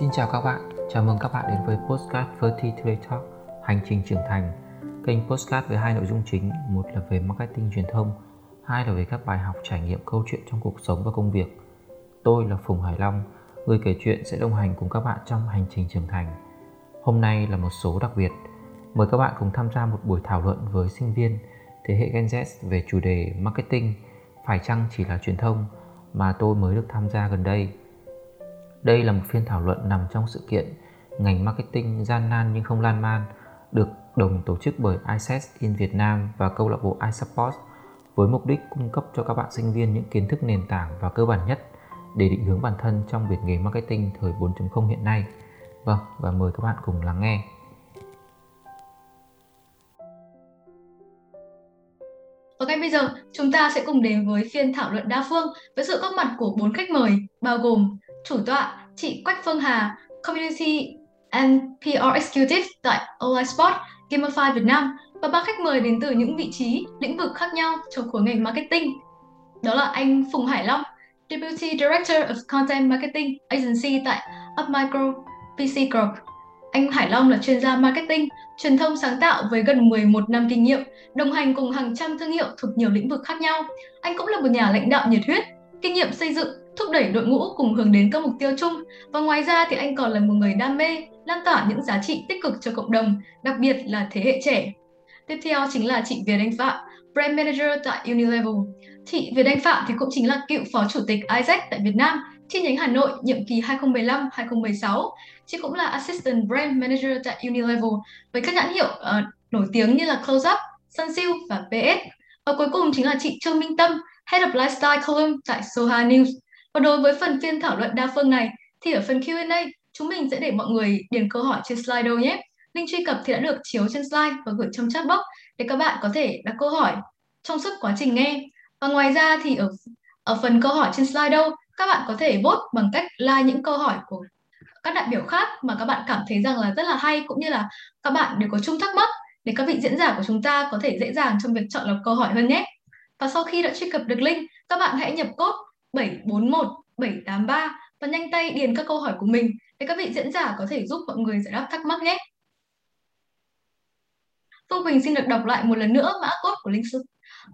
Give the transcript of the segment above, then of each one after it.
Xin chào các bạn, chào mừng các bạn đến với Postcard Ferty Today Talk Hành trình trưởng thành. Kênh Postcard với hai nội dung chính Một là về marketing truyền thông Hai là về các bài học trải nghiệm câu chuyện trong cuộc sống và công việc. Tôi là Phùng Hải Long Người kể chuyện sẽ đồng hành cùng các bạn trong hành trình trưởng thành. Hôm nay là một số đặc biệt. Mời các bạn cùng tham gia một buổi thảo luận với sinh viên thế hệ Gen Z về chủ đề marketing phải chăng chỉ là truyền thông mà tôi mới được tham gia gần đây. Đây là một phiên thảo luận nằm trong sự kiện ngành marketing gian nan nhưng không lan man được đồng tổ chức bởi ISES in Việt Nam và câu lạc bộ iSupport với mục đích cung cấp cho các bạn sinh viên những kiến thức nền tảng và cơ bản nhất để định hướng bản thân trong việc nghề marketing thời 4.0 hiện nay. Vâng, và mời các bạn cùng lắng nghe. Và ngay bây giờ, chúng ta sẽ cùng đến với phiên thảo luận đa phương với sự góp mặt của bốn khách mời bao gồm chủ tọa chị Quách Phương Hà, Community and PR Executive tại Online Sport, Gamify Việt Nam và ba khách mời đến từ những vị trí, lĩnh vực khác nhau trong khối ngành marketing. Đó là anh Phùng Hải Long, Deputy Director of Content Marketing Agency tại Upmicro PC Group. Anh Hải Long là chuyên gia marketing, truyền thông sáng tạo với gần 11 năm kinh nghiệm, đồng hành cùng hàng trăm thương hiệu thuộc nhiều lĩnh vực khác nhau. Anh cũng là một nhà lãnh đạo nhiệt huyết, kinh nghiệm xây dựng, thúc đẩy đội ngũ cùng hướng đến các mục tiêu chung. Và ngoài ra thì anh còn là một người đam mê, lan tỏa những giá trị tích cực cho cộng đồng, đặc biệt là thế hệ trẻ. Tiếp theo chính là chị Việt Anh Phạm, Brand Manager tại Unilevel. Chị Việt Anh Phạm thì cũng chính là cựu phó chủ tịch Isaac tại Việt Nam, chi nhánh Hà Nội nhiệm kỳ 2015-2016. Chị cũng là Assistant Brand Manager tại Unilevel với các nhãn hiệu uh, nổi tiếng như là Close Up, Sunsilk và PS. Và cuối cùng chính là chị Trương Minh Tâm, Head of Lifestyle Column tại Soha News. Và đối với phần phiên thảo luận đa phương này thì ở phần Q&A chúng mình sẽ để mọi người điền câu hỏi trên Slido nhé. Link truy cập thì đã được chiếu trên slide và gửi trong chat box để các bạn có thể đặt câu hỏi trong suốt quá trình nghe. Và ngoài ra thì ở ở phần câu hỏi trên Slido các bạn có thể vote bằng cách like những câu hỏi của các đại biểu khác mà các bạn cảm thấy rằng là rất là hay cũng như là các bạn đều có chung thắc mắc để các vị diễn giả của chúng ta có thể dễ dàng trong việc chọn lọc câu hỏi hơn nhé. Và sau khi đã truy cập được link, các bạn hãy nhập code 741 783 và nhanh tay điền các câu hỏi của mình để các vị diễn giả có thể giúp mọi người giải đáp thắc mắc nhé. Phương Quỳnh xin được đọc lại một lần nữa mã code của link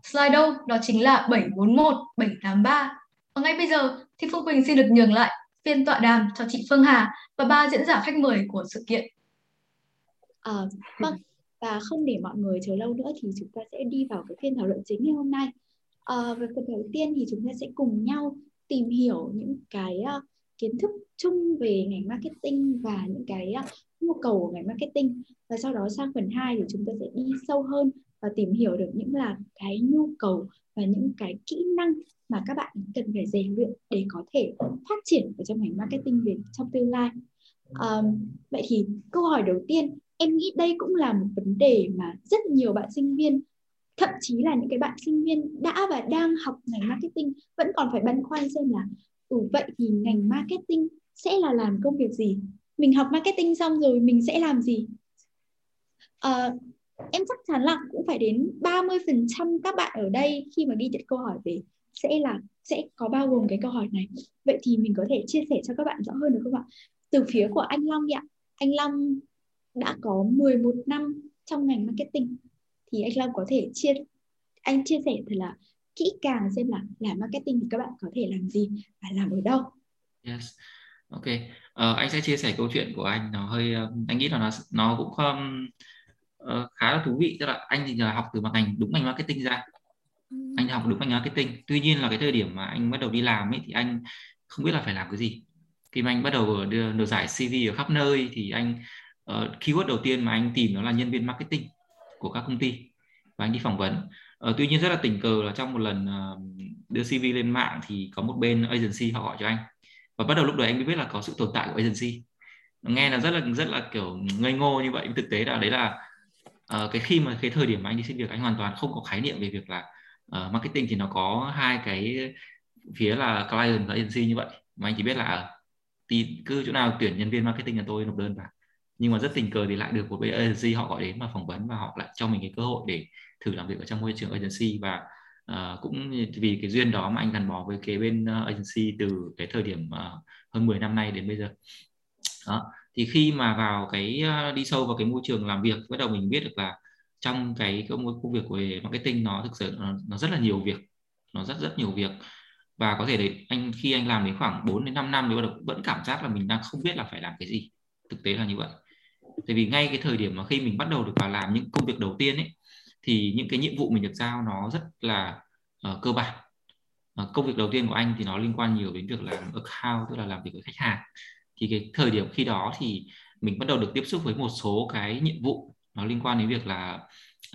Slido đó chính là 741 783. Và ngay bây giờ thì Phương Quỳnh xin được nhường lại phiên tọa đàm cho chị Phương Hà và ba diễn giả khách mời của sự kiện. À, vâng, và không để mọi người chờ lâu nữa thì chúng ta sẽ đi vào cái phiên thảo luận chính ngày hôm nay. À, về phần đầu tiên thì chúng ta sẽ cùng nhau tìm hiểu những cái uh, kiến thức chung về ngành marketing và những cái uh, nhu cầu của ngành marketing và sau đó sang phần 2 thì chúng ta sẽ đi sâu hơn và tìm hiểu được những là cái nhu cầu và những cái kỹ năng mà các bạn cần phải rèn luyện để có thể phát triển ở trong ngành marketing về trong tương lai. Um, vậy thì câu hỏi đầu tiên em nghĩ đây cũng là một vấn đề mà rất nhiều bạn sinh viên thậm chí là những cái bạn sinh viên đã và đang học ngành marketing vẫn còn phải băn khoăn xem là ừ vậy thì ngành marketing sẽ là làm công việc gì? Mình học marketing xong rồi mình sẽ làm gì? À, em chắc chắn là cũng phải đến 30% các bạn ở đây khi mà ghi nhận câu hỏi về sẽ là sẽ có bao gồm cái câu hỏi này. Vậy thì mình có thể chia sẻ cho các bạn rõ hơn được không ạ? Từ phía của anh Long ạ. Anh Long đã có 11 năm trong ngành marketing thì anh Long có thể chia anh chia sẻ thật là kỹ càng xem là làm marketing thì các bạn có thể làm gì và làm ở đâu. Yes. Ok. Uh, anh sẽ chia sẻ câu chuyện của anh nó hơi uh, anh nghĩ là nó nó cũng um, uh, khá là thú vị tức là anh thì là học từ mặt ngành đúng ngành marketing ra. Anh học đúng ngành marketing. Tuy nhiên là cái thời điểm mà anh bắt đầu đi làm ấy thì anh không biết là phải làm cái gì. Khi mà anh bắt đầu đưa, đưa giải CV ở khắp nơi thì anh uh, keyword đầu tiên mà anh tìm đó là nhân viên marketing của các công ty và anh đi phỏng vấn. Ờ, tuy nhiên rất là tình cờ là trong một lần uh, đưa CV lên mạng thì có một bên agency họ gọi cho anh. Và bắt đầu lúc đấy anh mới biết là có sự tồn tại của agency. Nghe là rất là rất là kiểu ngây ngô như vậy. Thực tế là đấy là uh, cái khi mà cái thời điểm mà anh đi xin việc anh hoàn toàn không có khái niệm về việc là uh, marketing thì nó có hai cái phía là client và agency như vậy. Mà anh chỉ biết là thì cứ chỗ nào tuyển nhân viên marketing là tôi nộp đơn vào. Nhưng mà rất tình cờ thì lại được một bên agency họ gọi đến và phỏng vấn và họ lại cho mình cái cơ hội để thử làm việc ở trong môi trường agency và uh, cũng vì cái duyên đó mà anh gắn bó với cái bên uh, agency từ cái thời điểm uh, hơn 10 năm nay đến bây giờ. Đó thì khi mà vào cái đi sâu vào cái môi trường làm việc bắt đầu mình biết được là trong cái công công việc về marketing nó thực sự nó, nó rất là nhiều việc nó rất rất nhiều việc. Và có thể đấy anh khi anh làm đến khoảng 4 đến 5 năm thì bắt đầu vẫn cảm giác là mình đang không biết là phải làm cái gì. Thực tế là như vậy. Tại vì ngay cái thời điểm mà khi mình bắt đầu được vào làm những công việc đầu tiên ấy thì những cái nhiệm vụ mình được giao nó rất là uh, cơ bản. Uh, công việc đầu tiên của anh thì nó liên quan nhiều đến việc làm account tức là làm việc với khách hàng. Thì cái thời điểm khi đó thì mình bắt đầu được tiếp xúc với một số cái nhiệm vụ nó liên quan đến việc là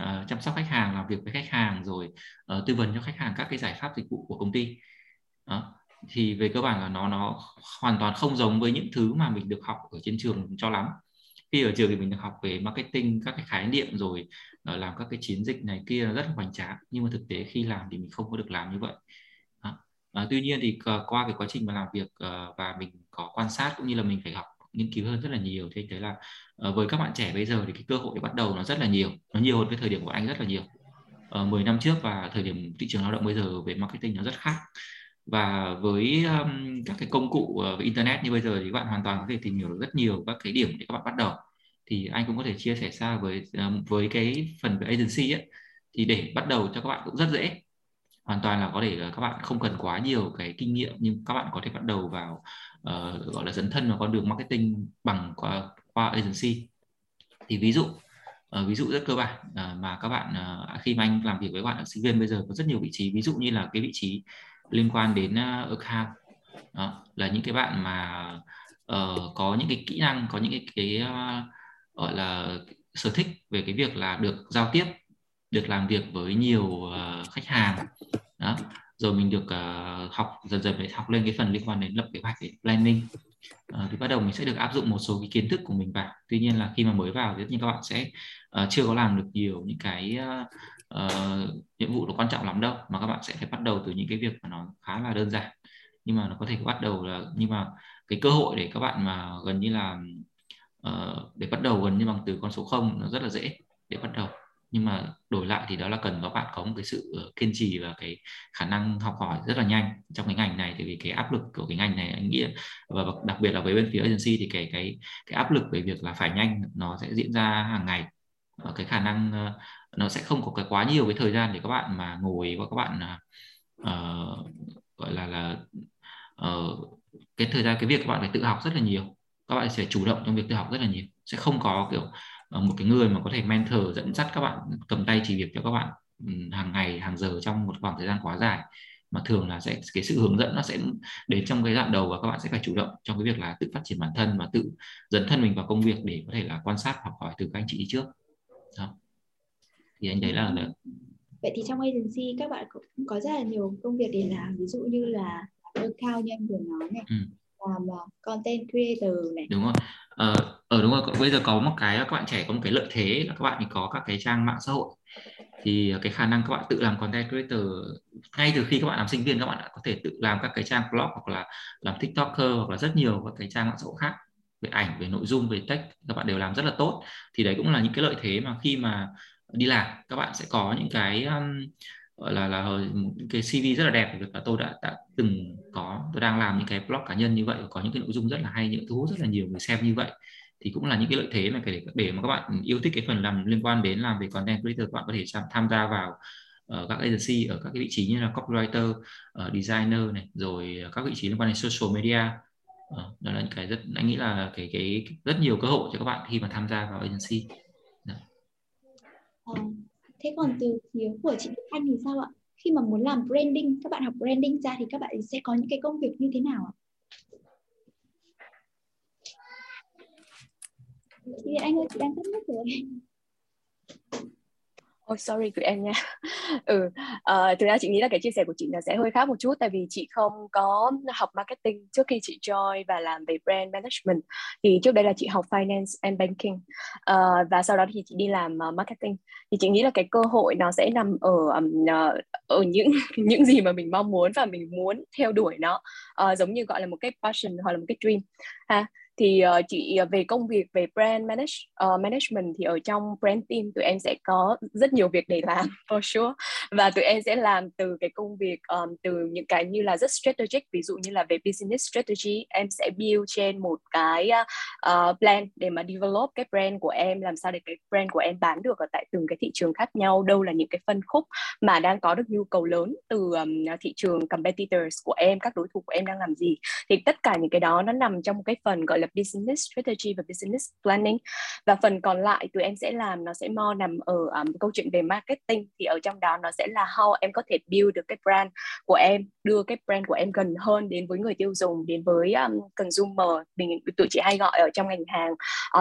uh, chăm sóc khách hàng làm việc với khách hàng rồi uh, tư vấn cho khách hàng các cái giải pháp dịch vụ của công ty. Đó thì về cơ bản là nó nó hoàn toàn không giống với những thứ mà mình được học ở trên trường cho lắm khi ở trường thì mình được học về marketing, các cái khái niệm rồi ờ, làm các cái chiến dịch này kia rất là hoành tráng. Nhưng mà thực tế khi làm thì mình không có được làm như vậy. Đó. Ờ, tuy nhiên thì qua cái quá trình mà làm việc ờ, và mình có quan sát cũng như là mình phải học, nghiên cứu hơn rất là nhiều. Thì anh thấy là với các bạn trẻ bây giờ thì cái cơ hội để bắt đầu nó rất là nhiều. Nó nhiều hơn cái thời điểm của anh rất là nhiều. 10 năm trước và thời điểm thị trường lao động bây giờ về marketing nó rất khác và với um, các cái công cụ uh, internet như bây giờ thì các bạn hoàn toàn có thể tìm hiểu được rất nhiều các cái điểm để các bạn bắt đầu. Thì anh cũng có thể chia sẻ xa với um, với cái phần về agency ấy thì để bắt đầu cho các bạn cũng rất dễ. Hoàn toàn là có thể là các bạn không cần quá nhiều cái kinh nghiệm nhưng các bạn có thể bắt đầu vào uh, gọi là dấn thân vào con đường marketing bằng qua qua agency. Thì ví dụ uh, ví dụ rất cơ bản uh, mà các bạn uh, khi mà anh làm việc với bạn sinh viên bây giờ có rất nhiều vị trí. Ví dụ như là cái vị trí liên quan đến uh, account. Đó là những cái bạn mà uh, có những cái kỹ năng có những cái, cái uh, gọi là sở thích về cái việc là được giao tiếp được làm việc với nhiều uh, khách hàng. Đó rồi mình được uh, học dần dần để học lên cái phần liên quan đến lập kế hoạch để planning. Uh, thì bắt đầu mình sẽ được áp dụng một số cái kiến thức của mình vào. Tuy nhiên là khi mà mới vào thì tất nhiên các bạn sẽ uh, chưa có làm được nhiều những cái uh, uh, nhiệm vụ nó quan trọng lắm đâu mà các bạn sẽ phải bắt đầu từ những cái việc mà nó khá là đơn giản. Nhưng mà nó có thể bắt đầu là nhưng mà cái cơ hội để các bạn mà gần như là uh, để bắt đầu gần như bằng từ con số 0 nó rất là dễ để bắt đầu. Nhưng mà đổi lại thì đó là cần các bạn có một cái sự ờ, kiên trì và cái khả năng học hỏi rất là nhanh trong cái ngành này. Thì vì cái áp lực của cái ngành này anh nghĩ và đặc biệt là với bên phía agency thì cái cái cái áp lực về việc là phải nhanh nó sẽ diễn ra hàng ngày. Ờ, cái khả năng uh, nó sẽ không có cái quá nhiều cái thời gian để các bạn mà ngồi và các bạn uh, gọi là là uh, cái thời gian cái việc các bạn phải tự học rất là nhiều. Các bạn sẽ chủ động trong việc tự học rất là nhiều. Sẽ không có kiểu uh, một cái người mà có thể mentor dẫn dắt các bạn cầm tay chỉ việc cho các bạn hàng ngày hàng giờ trong một khoảng thời gian quá dài. Mà thường là sẽ cái sự hướng dẫn nó sẽ đến trong cái đoạn đầu và các bạn sẽ phải chủ động trong cái việc là tự phát triển bản thân và tự dấn thân mình vào công việc để có thể là quan sát học hỏi từ các anh chị đi trước đó thì anh thấy là được. Vậy thì trong agency các bạn cũng có rất là nhiều công việc để làm ví dụ như là account như anh vừa nói này ừ. làm uh, content creator này. Đúng rồi. Ờ, ờ đúng rồi bây giờ có một cái các bạn trẻ có một cái lợi thế là các bạn thì có các cái trang mạng xã hội. Thì cái khả năng các bạn tự làm content creator ngay từ khi các bạn làm sinh viên các bạn đã có thể tự làm các cái trang blog hoặc là làm tiktoker hoặc là rất nhiều các cái trang mạng xã hội khác về ảnh về nội dung về text các bạn đều làm rất là tốt. Thì đấy cũng là những cái lợi thế mà khi mà đi làm các bạn sẽ có những cái um, gọi là là ờ, cái CV rất là đẹp. Việc là tôi đã đã từng có tôi đang làm những cái blog cá nhân như vậy và có những cái nội dung rất là hay những thu hút rất là nhiều người xem như vậy. Thì cũng là những cái lợi thế mà để để mà các bạn yêu thích cái phần làm liên quan đến làm về content creator các bạn có thể tham gia vào ở các agency ở các cái vị trí như là copywriter, ờ, designer này rồi các vị trí liên quan đến social media. Ờ, đó là những cái rất anh nghĩ là cái cái rất nhiều cơ hội cho các bạn khi mà tham gia vào agency dạ. Ờ, thế còn từ phía của chị Đức Anh thì sao ạ? Khi mà muốn làm branding, các bạn học branding ra thì các bạn sẽ có những cái công việc như thế nào ạ? Chị anh ơi, chị đang thắc mắc rồi. Oh, sorry tụi em nha. ừ, à, thực ra chị nghĩ là cái chia sẻ của chị là sẽ hơi khác một chút tại vì chị không có học marketing trước khi chị join và làm về brand management. Thì trước đây là chị học finance and banking à, và sau đó thì chị đi làm uh, marketing. Thì chị nghĩ là cái cơ hội nó sẽ nằm ở um, uh, ở những những gì mà mình mong muốn và mình muốn theo đuổi nó, uh, giống như gọi là một cái passion hoặc là một cái dream. Ha thì uh, chị ờ, về công việc về brand manage uh, management thì ở trong brand team tụi em sẽ có rất nhiều việc để làm for sure. Và tụi em sẽ làm từ cái công việc um, từ những cái như là rất strategic ví dụ như là về business strategy em sẽ build trên một cái uh, plan để mà develop cái brand của em làm sao để cái brand của em bán được ở tại từng cái thị trường khác nhau. Đâu là những cái phân khúc mà đang có được nhu cầu lớn từ um, thị trường competitors của em các đối thủ của em đang làm gì. Thì tất cả những cái đó nó nằm trong một cái phần gọi là business strategy và business planning. Và phần còn lại tụi em sẽ làm nó sẽ mo nằm ở um, câu chuyện về marketing. Thì ở trong đó nó sẽ là how em có thể build được cái brand của em đưa cái brand của em gần hơn đến với người tiêu dùng đến với um, consumer. Mình tụi chị hay gọi ở trong ngành hàng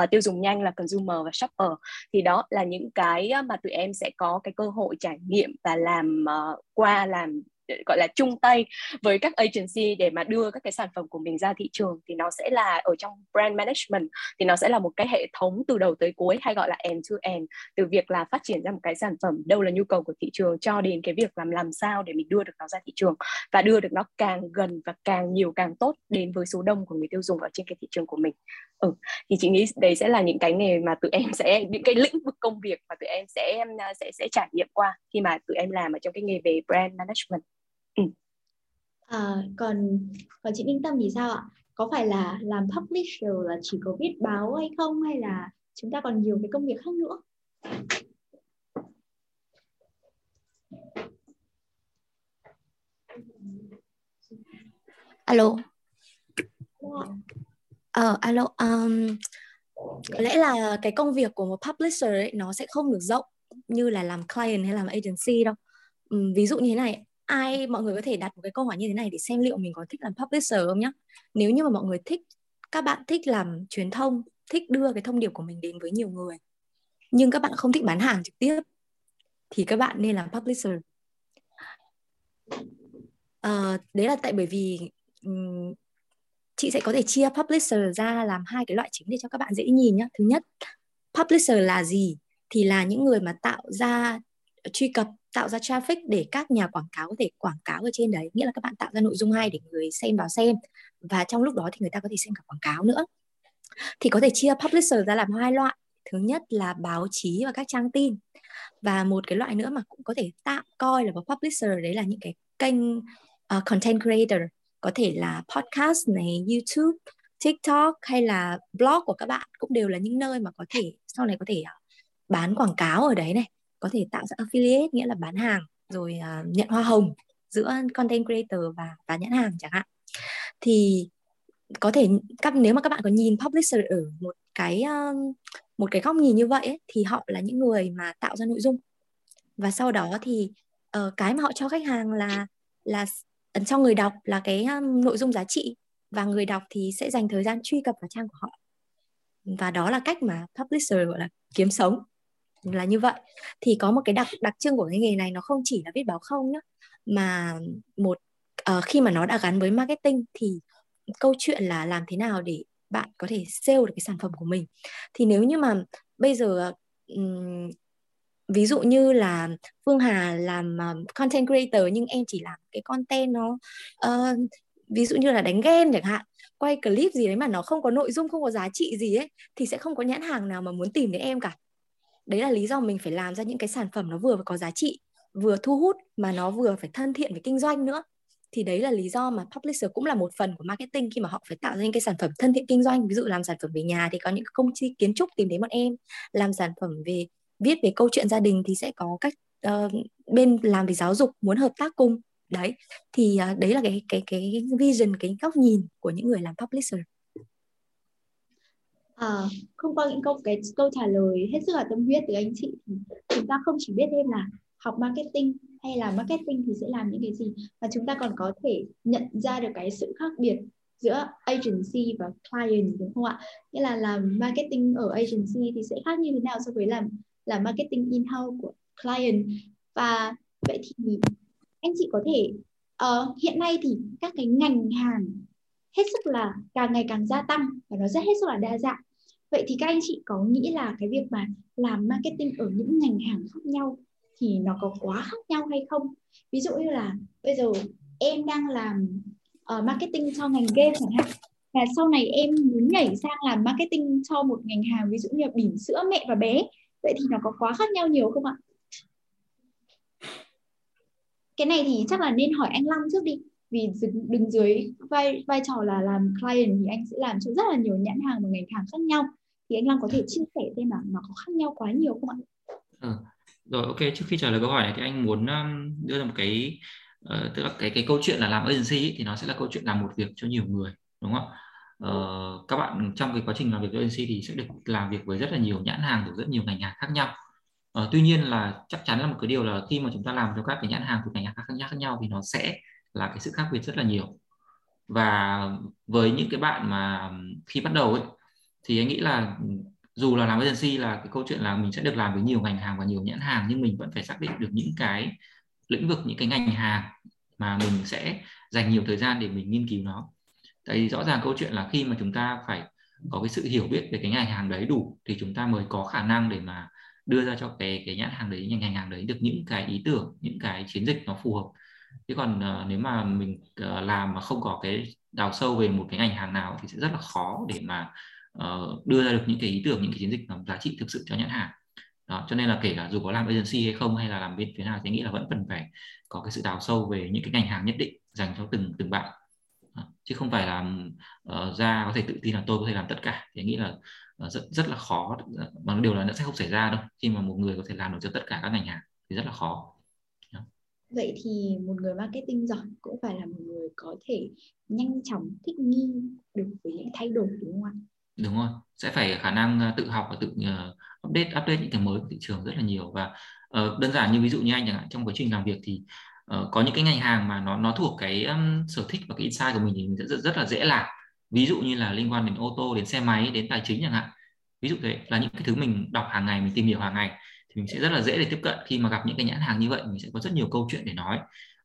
uh, tiêu dùng nhanh là consumer và shopper. Thì đó là những cái uh, mà tụi em sẽ có cái cơ hội trải nghiệm và làm uh, qua làm gọi là, chung tay với các agency để mà đưa các cái sản phẩm của mình ra thị trường thì nó sẽ là ở trong brand management, thì nó sẽ là một cái hệ thống từ đầu tới cuối hay gọi là end to end, từ việc là phát triển ra một cái sản phẩm đâu là nhu cầu của thị trường cho đến cái việc làm làm sao để mình đưa được nó ra thị trường và đưa được nó càng gần và càng nhiều càng tốt đến với số đông của người tiêu dùng ở trên cái thị trường của mình ừ thì chị nghĩ đấy sẽ là những cái nghề mà tụi em sẽ, những cái lĩnh vực công việc mà tụi em sẽ à, sẽ sẽ trải nghiệm qua khi mà tụi em làm ở trong cái nghề về brand management à, còn còn chị Ninh Tâm thì sao ạ? Có phải là làm publisher là chỉ có viết báo hay không? Hay là chúng ta còn nhiều cái công việc khác nữa? Alo. Ờ, alo, um, có lẽ là cái công việc của một publisher ấy nó sẽ không được rộng như là làm client hay làm agency đâu. Um, ví dụ như thế này, ai mọi người có thể đặt một cái câu hỏi như thế này để xem liệu mình có thích làm publisher không nhá. Nếu như mà mọi người thích, các bạn thích làm truyền thông, thích đưa cái thông điệp của mình đến với nhiều người, nhưng các bạn không thích bán hàng trực tiếp, thì các bạn nên làm publisher. à, đấy là tại bởi vì um, chị sẽ có thể chia publisher ra làm hai cái loại chính để cho các bạn dễ nhìn nhá thứ nhất publisher là gì thì là những người mà tạo ra truy cập tạo ra traffic để các nhà quảng cáo có thể quảng cáo ở trên đấy. Nghĩa là các bạn tạo ra nội dung hay để người xem vào xem. Và trong lúc đó thì người ta có thể xem cả quảng cáo nữa. Thì có thể chia publisher ra làm hai loại. Thứ nhất là báo chí và các trang tin. Và một cái loại nữa mà cũng có thể tạm coi là một publisher đấy là những cái kênh uh, content creator. Có thể là podcast này YouTube TikTok hay là blog của các bạn cũng đều là những nơi mà có thể sau này có thể ờ, bán quảng cáo ở đấy này có thể tạo ra affiliate nghĩa là bán hàng rồi uh, nhận hoa hồng giữa content creator và và nhãn hàng chẳng hạn. Thì có thể các nếu mà các bạn có nhìn publisher ở một cái uh, một cái góc nhìn như vậy ấy, thì họ là những người mà tạo ra nội dung. Và sau đó thì uh, cái mà họ cho khách hàng là là cho người đọc là cái um, nội dung giá trị. Và người đọc thì sẽ dành thời gian truy cập vào trang của họ. Và đó là cách mà publisher gọi là kiếm sống là như vậy. Thì có một cái đặc đặc trưng của cái nghề này nó không chỉ là viết báo không nhá mà một uh, khi mà nó đã gắn với marketing thì câu chuyện là làm thế nào để bạn có thể sale được cái sản phẩm của mình. Thì nếu như mà bây giờ um, ví dụ như là Phương Hà làm um, content creator nhưng em chỉ làm cái content nó uh, ví dụ như là đánh ghen chẳng hạn quay clip gì đấy mà nó không có nội dung không có giá trị gì ấy thì sẽ không có nhãn hàng nào mà muốn tìm đến em cả đấy là lý do mình phải làm ra những cái sản phẩm nó vừa có giá trị vừa thu hút mà nó vừa phải thân thiện với kinh doanh nữa. Thì đấy là lý do mà publisher cũng là một phần của marketing khi mà họ phải tạo ra những cái sản phẩm thân thiện kinh doanh. Ví dụ làm sản phẩm về nhà thì có những công ty kiến trúc tìm đến bọn em. Làm sản phẩm về viết về câu chuyện gia đình thì sẽ có các uh, ờ, bên làm về giáo dục muốn hợp tác cùng. Đấy thì uh, đấy là cái cái cái vision cái góc nhìn của những người làm publisher à, không qua những câu cái câu trả lời hết sức là tâm huyết từ anh chị thì chúng ta không chỉ biết thêm là học marketing hay là marketing thì sẽ làm những cái gì mà chúng ta còn có thể nhận ra được cái sự khác biệt giữa agency và client đúng không ạ? Nghĩa là làm marketing ở agency thì sẽ khác như thế nào so với làm làm marketing in-house của client và vậy thì anh chị có thể uh, hiện nay thì các cái ngành hàng hết sức là càng ngày càng gia tăng và nó rất hết sức là đa dạng vậy thì các anh chị có nghĩ là cái việc mà làm marketing ở những ngành hàng khác nhau thì nó có quá khác nhau hay không? Ví dụ như là bây giờ em đang làm uh, marketing cho ngành game chẳng hạn và sau này em muốn nhảy sang làm marketing cho một ngành hàng ví dụ như là bỉm sữa mẹ và bé vậy thì nó có quá khác nhau nhiều không ạ? Cái này thì chắc là nên hỏi anh Long trước đi vì đứng dưới vai vai trò là làm client thì anh sẽ làm cho rất là nhiều nhãn hàng và ngành hàng khác nhau thì anh Long có thể chia sẻ thêm là nó có khác nhau quá nhiều không ạ? À, Rồi ok trước khi trả lời câu hỏi này thì anh muốn um, đưa ra một cái uh, tức là cái cái câu chuyện là làm agency ấy, thì nó sẽ là câu chuyện làm một việc cho nhiều người đúng không? Uh, các bạn trong cái quá trình làm việc cho agency thì sẽ được làm việc với rất là nhiều nhãn hàng từ rất nhiều ngành hàng khác nhau. Uh, tuy nhiên là chắc chắn là một cái điều là khi mà chúng ta làm cho các cái nhãn hàng của ngành hàng khác, khác nhau thì nó sẽ là cái sự khác biệt rất là nhiều và với những cái bạn mà khi bắt đầu ấy thì anh nghĩ là ừ, dù là làm agency là cái câu chuyện là mình sẽ được làm với nhiều ngành hàng và nhiều nhãn hàng nhưng mình vẫn phải xác định được những cái lĩnh vực những cái ngành hàng mà mình sẽ dành nhiều thời gian để mình nghiên cứu nó. Tại vì rõ ràng câu chuyện là khi mà chúng ta phải có cái sự hiểu biết về cái ngành hàng đấy đủ thì chúng ta mới có khả năng để mà đưa ra cho cái cái nhãn hàng đấy ngành hàng đấy được những cái ý tưởng những cái chiến dịch nó phù hợp. Chứ còn uh, nếu mà mình uh, làm mà không có cái đào sâu về một cái ngành hàng nào thì sẽ rất là khó để mà uh, đưa ra được những cái ý tưởng những cái chiến dịch làm giá trị thực sự cho nhãn hàng. Đó cho nên là kể cả dù có làm agency hay không hay là làm bên phía nào thì nghĩ là vẫn cần phải có cái sự đào sâu về những cái ngành hàng nhất định dành cho từng từng bạn. Đó. chứ không phải là uh, ra có thể tự tin là tôi có thể làm tất cả thì nghĩ là uh, rất rất là khó. Bằng điều là nó sẽ không xảy ra đâu. Khi mà một người có thể làm được cho tất cả các ngành hàng thì rất là khó. Vậy thì một người marketing giỏi cũng phải là một người có thể nhanh chóng thích nghi được với những thay đổi đúng không ạ? Đúng rồi sẽ phải khả năng ờ, tự học và tự uh, update update những cái mới của thị trường rất là nhiều. Và uh, đơn giản như ví dụ như anh chẳng hạn trong quá trình làm việc thì uh, có những cái ngành hàng mà nó nó thuộc cái um, sở thích và cái insight của mình thì mình rất, rất rất là dễ làm. Ví dụ như là liên quan đến ô tô đến xe máy đến tài chính chẳng hạn. Ví dụ thế là những cái thứ mình đọc hàng ngày mình tìm hiểu hàng ngày thì mình sẽ rất là dễ để tiếp cận. Khi mà gặp những cái nhãn hàng như vậy mình sẽ có rất nhiều câu chuyện để nói.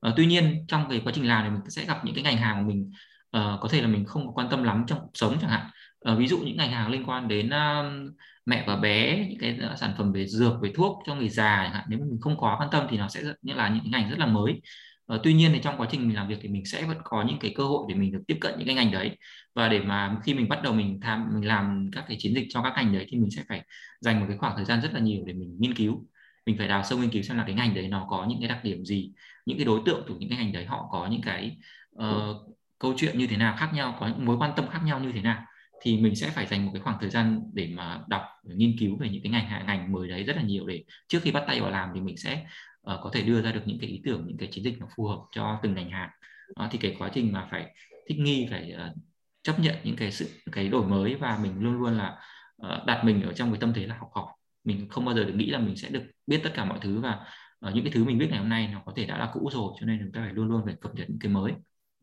Uh, tuy nhiên trong cái quá trình làm thì mình sẽ gặp những cái ngành hàng mà mình uh, có thể là mình không quan tâm lắm trong cuộc sống chẳng hạn uh, ví dụ những ngành hàng liên quan đến uh, mẹ và bé những cái sản phẩm về dược về thuốc cho người già chẳng hạn nếu mình không có quan tâm thì nó sẽ rất, như là những ngành rất là mới. Uh, tuy nhiên thì trong quá trình mình làm việc thì mình sẽ vẫn có những cái cơ hội để mình được tiếp cận những cái ngành đấy. Và để mà khi mình bắt đầu mình tham mình làm các cái chiến dịch cho các ngành đấy thì mình sẽ phải dành một cái khoảng thời gian rất là nhiều để mình nghiên cứu. Mình phải đào sâu nghiên cứu xem là cái ngành đấy nó có những cái đặc điểm gì những cái đối tượng của những cái ngành đấy họ có những cái uh, câu chuyện như thế nào khác nhau có những mối quan tâm khác nhau như thế nào thì mình sẽ phải dành một cái khoảng thời gian để mà đọc để nghiên cứu về những cái ngành hạ ngành mới đấy rất là nhiều để trước khi bắt tay vào làm thì mình sẽ uh, có thể đưa ra được những cái ý tưởng những cái chiến dịch nó phù hợp cho từng ngành hàng uh, thì cái quá trình mà phải thích nghi phải uh, chấp nhận những cái sự cái đổi mới và mình luôn luôn là uh, đặt mình ở trong cái tâm thế là học hỏi. Mình không bao giờ được nghĩ là mình sẽ được biết tất cả mọi thứ và uh, những cái thứ mình biết ngày hôm nay nó có thể đã là cũ rồi cho nên chúng ta phải luôn luôn phải cập nhật những cái mới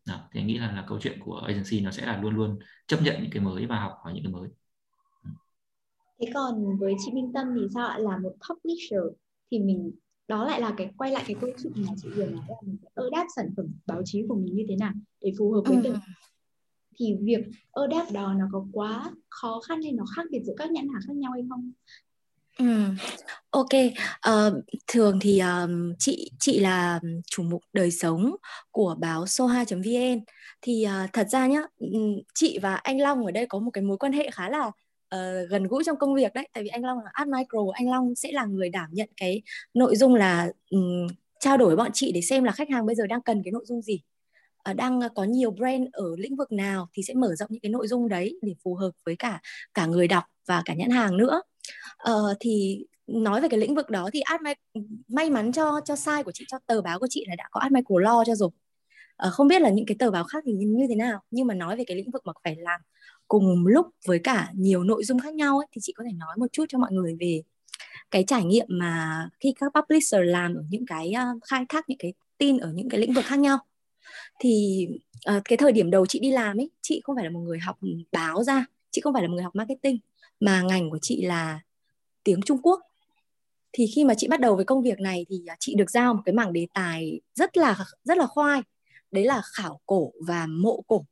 đó, thì anh nghĩ là là câu chuyện của agency nó sẽ là luôn luôn chấp nhận những cái mới và học hỏi những cái mới. Thế còn với chị Minh Tâm thì sao ạ? Là một publisher thì mình đó lại là cái quay lại cái câu chuyện mà chị vừa nói là mình phải adapt sản phẩm báo chí của mình như thế nào để phù hợp với từng. Thì việc adapt đó nó có quá khó khăn hay nó khác biệt giữa các nhãn hàng khác nhau hay không? Ừ, ok. Uh, thường thì um, chị chị là chủ mục đời sống của báo soha.vn thì uh, thật ra nhá, ừ, chị và anh Long ở đây có một cái mối quan hệ khá là uh, gần gũi trong công việc đấy. Tại vì anh Long là ad micro, anh Long sẽ là người đảm nhận cái nội dung là um, trao đổi với bọn chị để xem là khách hàng bây giờ đang cần cái nội dung gì uh, đang có nhiều brand ở lĩnh vực nào thì sẽ mở rộng những cái nội dung đấy để phù hợp với cả cả người đọc và cả nhãn hàng nữa uh, thì nói về cái lĩnh vực đó thì ad may mắn cho cho sai của chị cho tờ báo của chị là đã có ad của lo cho rồi. Uh, không biết là những cái tờ báo khác thì như thế nào nhưng mà nói về cái lĩnh vực mà phải làm cùng lúc với cả nhiều nội dung khác nhau ấy, thì chị có thể nói một chút cho mọi người về cái trải nghiệm mà khi các publisher làm ở những cái uh, khai thác những cái tin ở những cái lĩnh vực khác nhau. Thì uh, cái thời điểm đầu chị đi làm ấy chị không phải là một người học báo ra chị không phải là một người học marketing mà ngành của chị là tiếng Trung Quốc. Thì khi mà chị bắt đầu với công việc này thì à, chị được giao một cái mảng đề tài rất là rất là khoai. Đấy là khảo cổ và mộ cổ.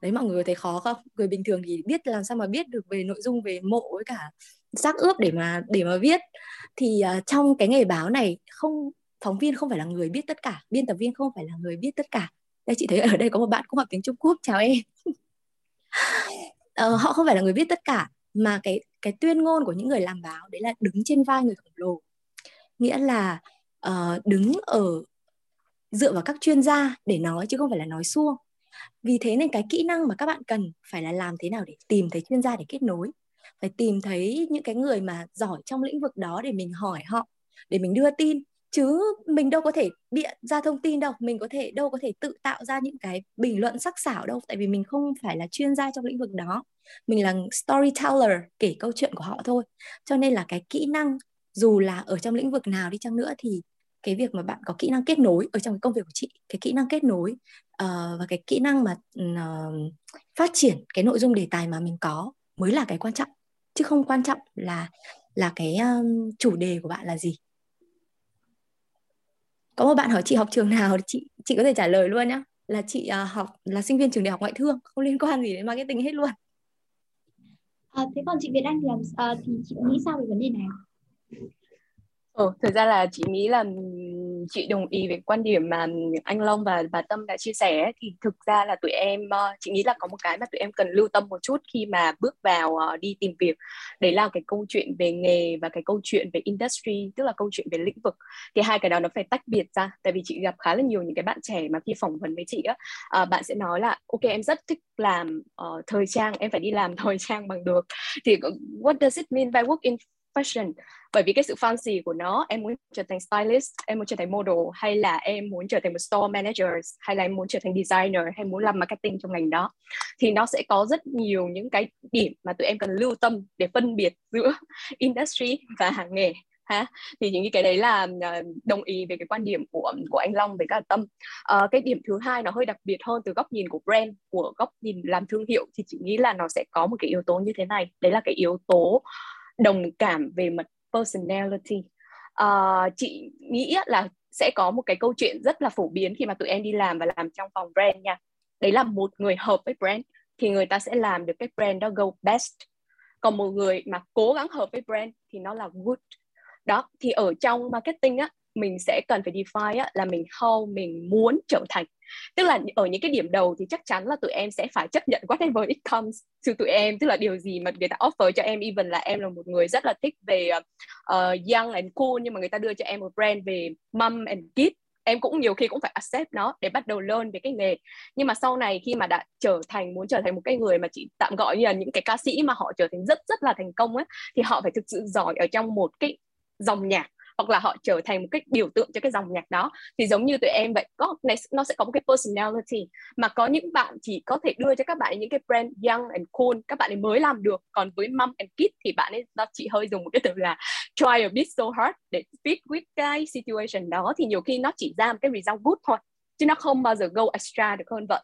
Đấy mọi người thấy khó không? Người bình thường thì biết làm sao mà biết được về nội dung về mộ với cả xác ướp để mà để mà viết. Thì uh, trong cái nghề báo này không phóng viên không phải là người biết tất cả biên tập viên không phải là người biết tất cả. Đây chị thấy ở đây có một bạn cũng học tiếng Trung Quốc chào em uh, họ không phải là người viết tất cả mà cái cái tuyên ngôn của những người làm báo đấy là đứng trên vai người khổng lồ. Nghĩa là uh, đứng ở dựa vào các chuyên gia để nói chứ không phải là nói suông. Vì thế nên cái kỹ năng mà các bạn cần phải là làm thế nào để tìm thấy chuyên gia để kết nối. Phải tìm thấy những cái người mà giỏi trong lĩnh vực đó để mình hỏi họ để mình đưa tin chứ mình đâu có thể bịa ra thông tin đâu mình có thể đâu có thể tự tạo ra những cái bình luận sắc sảo đâu tại vì mình không phải là chuyên gia trong lĩnh vực đó. Mình là storyteller kể câu chuyện của họ thôi. Cho nên là cái kỹ năng dù là ở trong lĩnh vực nào đi chăng nữa thì cái việc mà bạn có kỹ năng kết nối ở trong cái công việc của chị cái kỹ năng kết nối uh, và cái kỹ năng mà uh, phát triển cái nội dung đề tài mà mình có mới là cái quan trọng. Chứ không quan trọng là là cái um, chủ đề của bạn là gì có một bạn hỏi chị học trường nào chị chị có thể trả lời luôn nhá. Là chị uh, học là sinh viên trường đại học ngoại thương không liên quan gì đến marketing hết luôn. À, thế còn chị Việt Anh thì làm uh, thì chị nghĩ sao về vấn đề này? Ừ, thực ra là chị nghĩ là chị đồng ý với quan điểm mà anh Long và bà Tâm đã chia sẻ thì thực ra là tụi em ờ, chị nghĩ là có một cái mà tụi em cần lưu tâm một chút khi mà bước vào ờ, đi tìm việc đấy là cái câu chuyện về nghề và cái câu chuyện về industry tức là câu chuyện về lĩnh vực. Thì hai cái đó nó phải tách biệt ra tại vì chị gặp khá là nhiều những cái bạn trẻ mà khi phỏng vấn với chị á ờ, bạn sẽ nói là ok em rất thích làm uh, thời trang em phải đi làm thời trang bằng được. Thì what does it mean by work in fashion? Bởi vì cái sự fancy của nó em muốn trở thành stylist em muốn trở thành model hay là em muốn trở thành một store manager hay là em muốn trở thành designer hay muốn làm marketing trong ngành đó thì nó sẽ có rất nhiều những cái điểm mà tụi em cần lưu tâm để phân biệt giữa industry và hàng nghề ha? Thì những cái đấy là ờ, đồng ý về cái quan điểm của của anh Long với cả Tâm. À, cái điểm thứ hai nó hơi đặc biệt hơn từ góc nhìn của brand của góc nhìn làm thương hiệu thì chị nghĩ là nó sẽ có một cái yếu tố như thế này. Đấy là cái yếu tố đồng cảm về mặt personality. Uh, chị nghĩ là sẽ có một cái câu chuyện rất là phổ biến khi mà tụi em đi làm và làm trong phòng brand nha. Đấy là một người hợp với brand thì người ta sẽ làm được cái brand đó go best. Còn một người mà cố gắng hợp với brand thì nó là good. Đó thì ở trong marketing á mình sẽ cần phải define á, là mình how mình muốn trở thành tức là ở những cái điểm đầu thì chắc chắn là tụi em sẽ phải chấp nhận whatever it comes to tụi em. Tức là điều gì mà người ta offer cho em even là em là một người rất là thích về uh, young and cool nhưng mà người ta đưa cho em một brand về mom and kid. Em cũng nhiều khi cũng phải accept nó để bắt đầu learn về cái nghề. Nhưng mà sau này khi mà đã trở thành muốn trở thành một cái người mà chị tạm gọi như là những cái ca sĩ mà họ trở thành rất rất là thành công ấy thì họ phải thực sự giỏi ở trong một cái dòng nhạc hoặc là họ trở thành một cái biểu tượng cho cái dòng nhạc đó. Thì giống như tụi em vậy, có nó sẽ có một cái personality mà có những bạn chỉ có thể đưa cho các bạn những cái brand young and cool, các bạn ấy mới làm được. Còn với mom and kid thì bạn ấy, nó chỉ hơi dùng một cái từ là try a bit so hard để fit with cái situation đó. Thì nhiều khi nó chỉ ra một cái result good thôi, chứ nó không bao giờ go extra được hơn vậy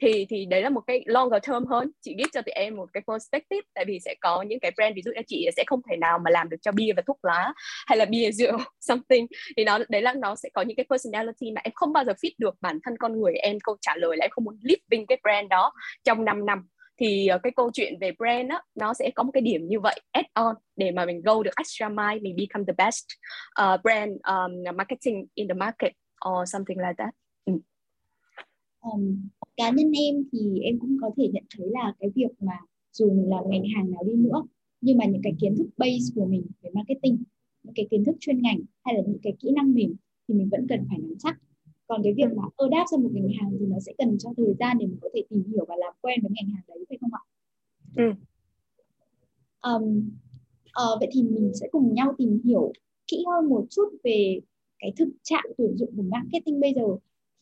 thì thì đấy là một cái longer term hơn. Chị biết cho tụi em một cái perspective tại vì sẽ có những cái brand ví dụ như chị sẽ không thể nào mà làm được cho bia và thuốc lá hay là bia rượu something. Thì nó đấy là nó sẽ có những cái personality mà em không bao giờ fit được bản thân con người. Em câu trả lời là em không muốn living cái brand đó trong 5 năm. Thì ờ, cái câu chuyện về brand á nó sẽ có một cái điểm như vậy. Add on để mà mình go được extra mile mình become the best uh, brand um, marketing in the market or something like that. Um, cá nhân em thì em cũng có thể nhận thấy là cái việc mà dù mình làm ngành hàng nào đi nữa nhưng mà những cái kiến thức base của mình về marketing những cái kiến thức chuyên ngành hay là những cái kỹ năng mềm thì mình vẫn cần phải nắm chắc còn cái việc mà adapt sang một ngành hàng thì nó sẽ cần cho thời gian để mình có thể tìm hiểu và làm quen với ngành hàng đấy phải không ạ? Ừ. Um, uh, vậy thì mình sẽ cùng nhau tìm hiểu kỹ hơn một chút về cái thực trạng tuyển dụng của marketing bây giờ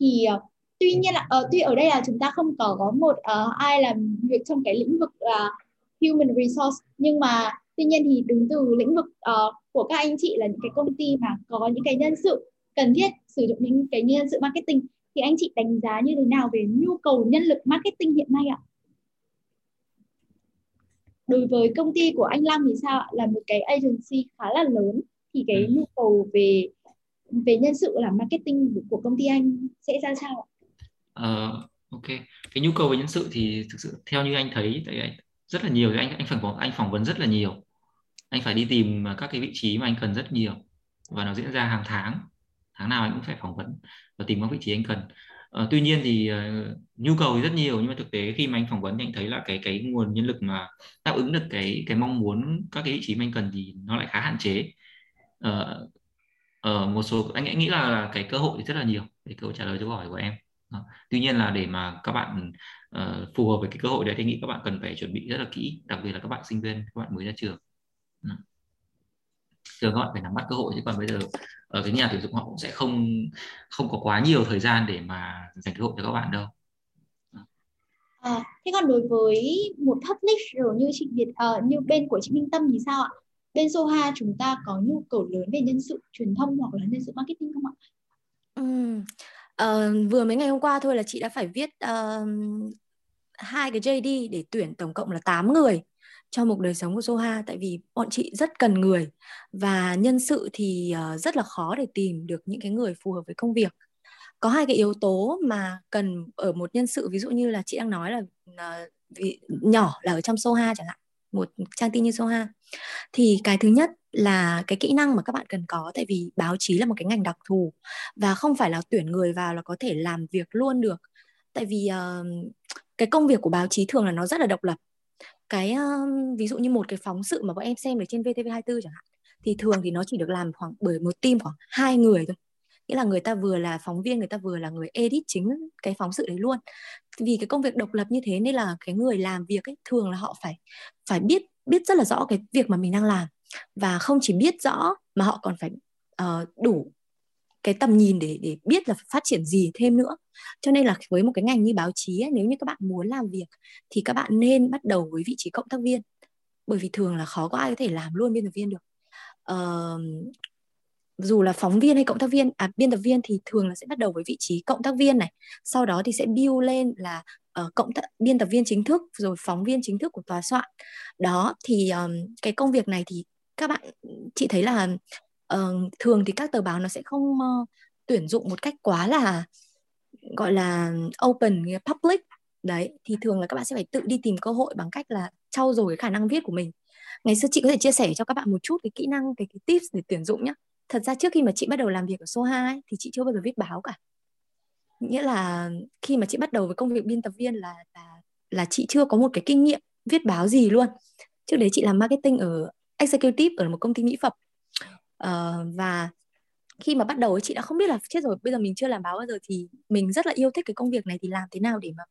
thì uh, tuy nhiên là uh, tuy ở đây là chúng ta không có có một uh, ai làm việc trong cái lĩnh vực là uh, human resource nhưng mà tuy nhiên thì đứng từ lĩnh vực uh, của các anh chị là những cái công ty mà có những cái nhân sự cần thiết sử dụng những cái nhân sự marketing thì anh chị đánh giá như thế nào về nhu cầu nhân lực marketing hiện nay ạ? Đối với công ty của anh Long thì sao ạ? Là một cái agency khá là lớn thì cái nhu cầu về về nhân sự là marketing của công ty anh sẽ ra sao ạ? Uh, ok. Cái nhu cầu về nhân sự thì thực sự theo như anh thấy tại anh rất là nhiều anh anh phỏng anh phỏng vấn rất là nhiều. Anh phải đi tìm các cái vị trí mà anh cần rất nhiều và nó diễn ra hàng tháng. Tháng nào anh cũng phải phỏng vấn và tìm các vị trí anh cần. Uh, tuy nhiên thì uh, nhu cầu thì rất nhiều nhưng mà thực tế khi mà anh phỏng vấn thì anh thấy là cái cái nguồn nhân lực mà đáp ứng được cái cái mong muốn các cái vị trí mà anh cần thì nó lại khá hạn chế. Uh, uh, một số anh nghĩ là, là cái cơ hội thì rất là nhiều để câu trả lời cho câu hỏi của em tuy nhiên là để mà các bạn uh, phù hợp với cái cơ hội đấy thì nghĩ các bạn cần phải chuẩn bị rất là kỹ đặc biệt là các bạn sinh viên các bạn mới ra trường thường họ phải nắm bắt cơ hội chứ còn bây giờ ở cái nhà tuyển dụng họ cũng sẽ không không có quá nhiều thời gian để mà dành cơ hội cho các bạn đâu À, thế còn đối với một publisher như chị Việt uh, như bên của chị Minh Tâm thì sao ạ? Bên Soha chúng ta có nhu cầu lớn về nhân sự truyền thông hoặc là nhân sự marketing không ạ? Ừ. Uh, vừa mấy ngày hôm qua thôi là chị đã phải viết uh, hai cái JD để tuyển tổng cộng là 8 người cho một đời sống của Soha tại vì bọn chị rất cần người và nhân sự thì uh, rất là khó để tìm được những cái người phù hợp với công việc. Có hai cái yếu tố mà cần ở một nhân sự ví dụ như là chị đang nói là uh, nhỏ là ở trong Soha chẳng hạn một trang tin như Soha thì cái thứ nhất là cái kỹ năng mà các bạn cần có tại vì báo chí là một cái ngành đặc thù và không phải là tuyển người vào là có thể làm việc luôn được. Tại vì uh, cái công việc của báo chí thường là nó rất là độc lập. Cái uh, ví dụ như một cái phóng sự mà bọn em xem ở trên VTV24 chẳng hạn thì thường thì nó chỉ được làm khoảng bởi một team khoảng hai người thôi. Nghĩa là người ta vừa là phóng viên người ta vừa là người edit chính cái phóng sự đấy luôn. Vì cái công việc độc lập như thế nên là cái người làm việc ấy thường là họ phải phải biết biết rất là rõ cái việc mà mình đang làm và không chỉ biết rõ mà họ còn phải uh, đủ cái tầm nhìn để để biết là phát triển gì thêm nữa. Cho nên là với một cái ngành như báo chí ấy, nếu như các bạn muốn làm việc thì các bạn nên bắt đầu với vị trí cộng tác viên. Bởi vì thường là khó có ai có thể làm luôn biên tập viên được. Uh, dù là phóng viên hay cộng tác viên à biên tập viên thì thường là sẽ bắt đầu với vị trí cộng tác viên này sau đó thì sẽ build lên là uh, cộng th- biên tập viên chính thức rồi phóng viên chính thức của tòa soạn. Đó thì um, cái công việc này thì các bạn chị thấy là uh, thường thì các tờ báo nó sẽ không uh, tuyển dụng một cách quá là gọi là open public. Đấy thì thường là các bạn sẽ phải tự đi tìm cơ hội bằng cách là trau dồi cái khả năng viết của mình. Ngày xưa chị có thể chia sẻ cho các bạn một chút cái kỹ năng cái, cái tips để tuyển dụng nhé thật ra trước khi mà chị bắt đầu làm việc ở số 2 thì chị chưa bao giờ viết báo cả nghĩa là khi mà chị bắt đầu với công việc biên tập viên là là là chị chưa có một cái kinh nghiệm viết báo gì luôn. Trước đấy chị làm marketing ở executive ở một công ty mỹ phẩm. Uh, và khi mà bắt đầu ấy chị đã không biết là chết rồi bây giờ mình chưa làm báo bao giờ thì mình rất là yêu thích cái công việc này thì làm thế nào để mà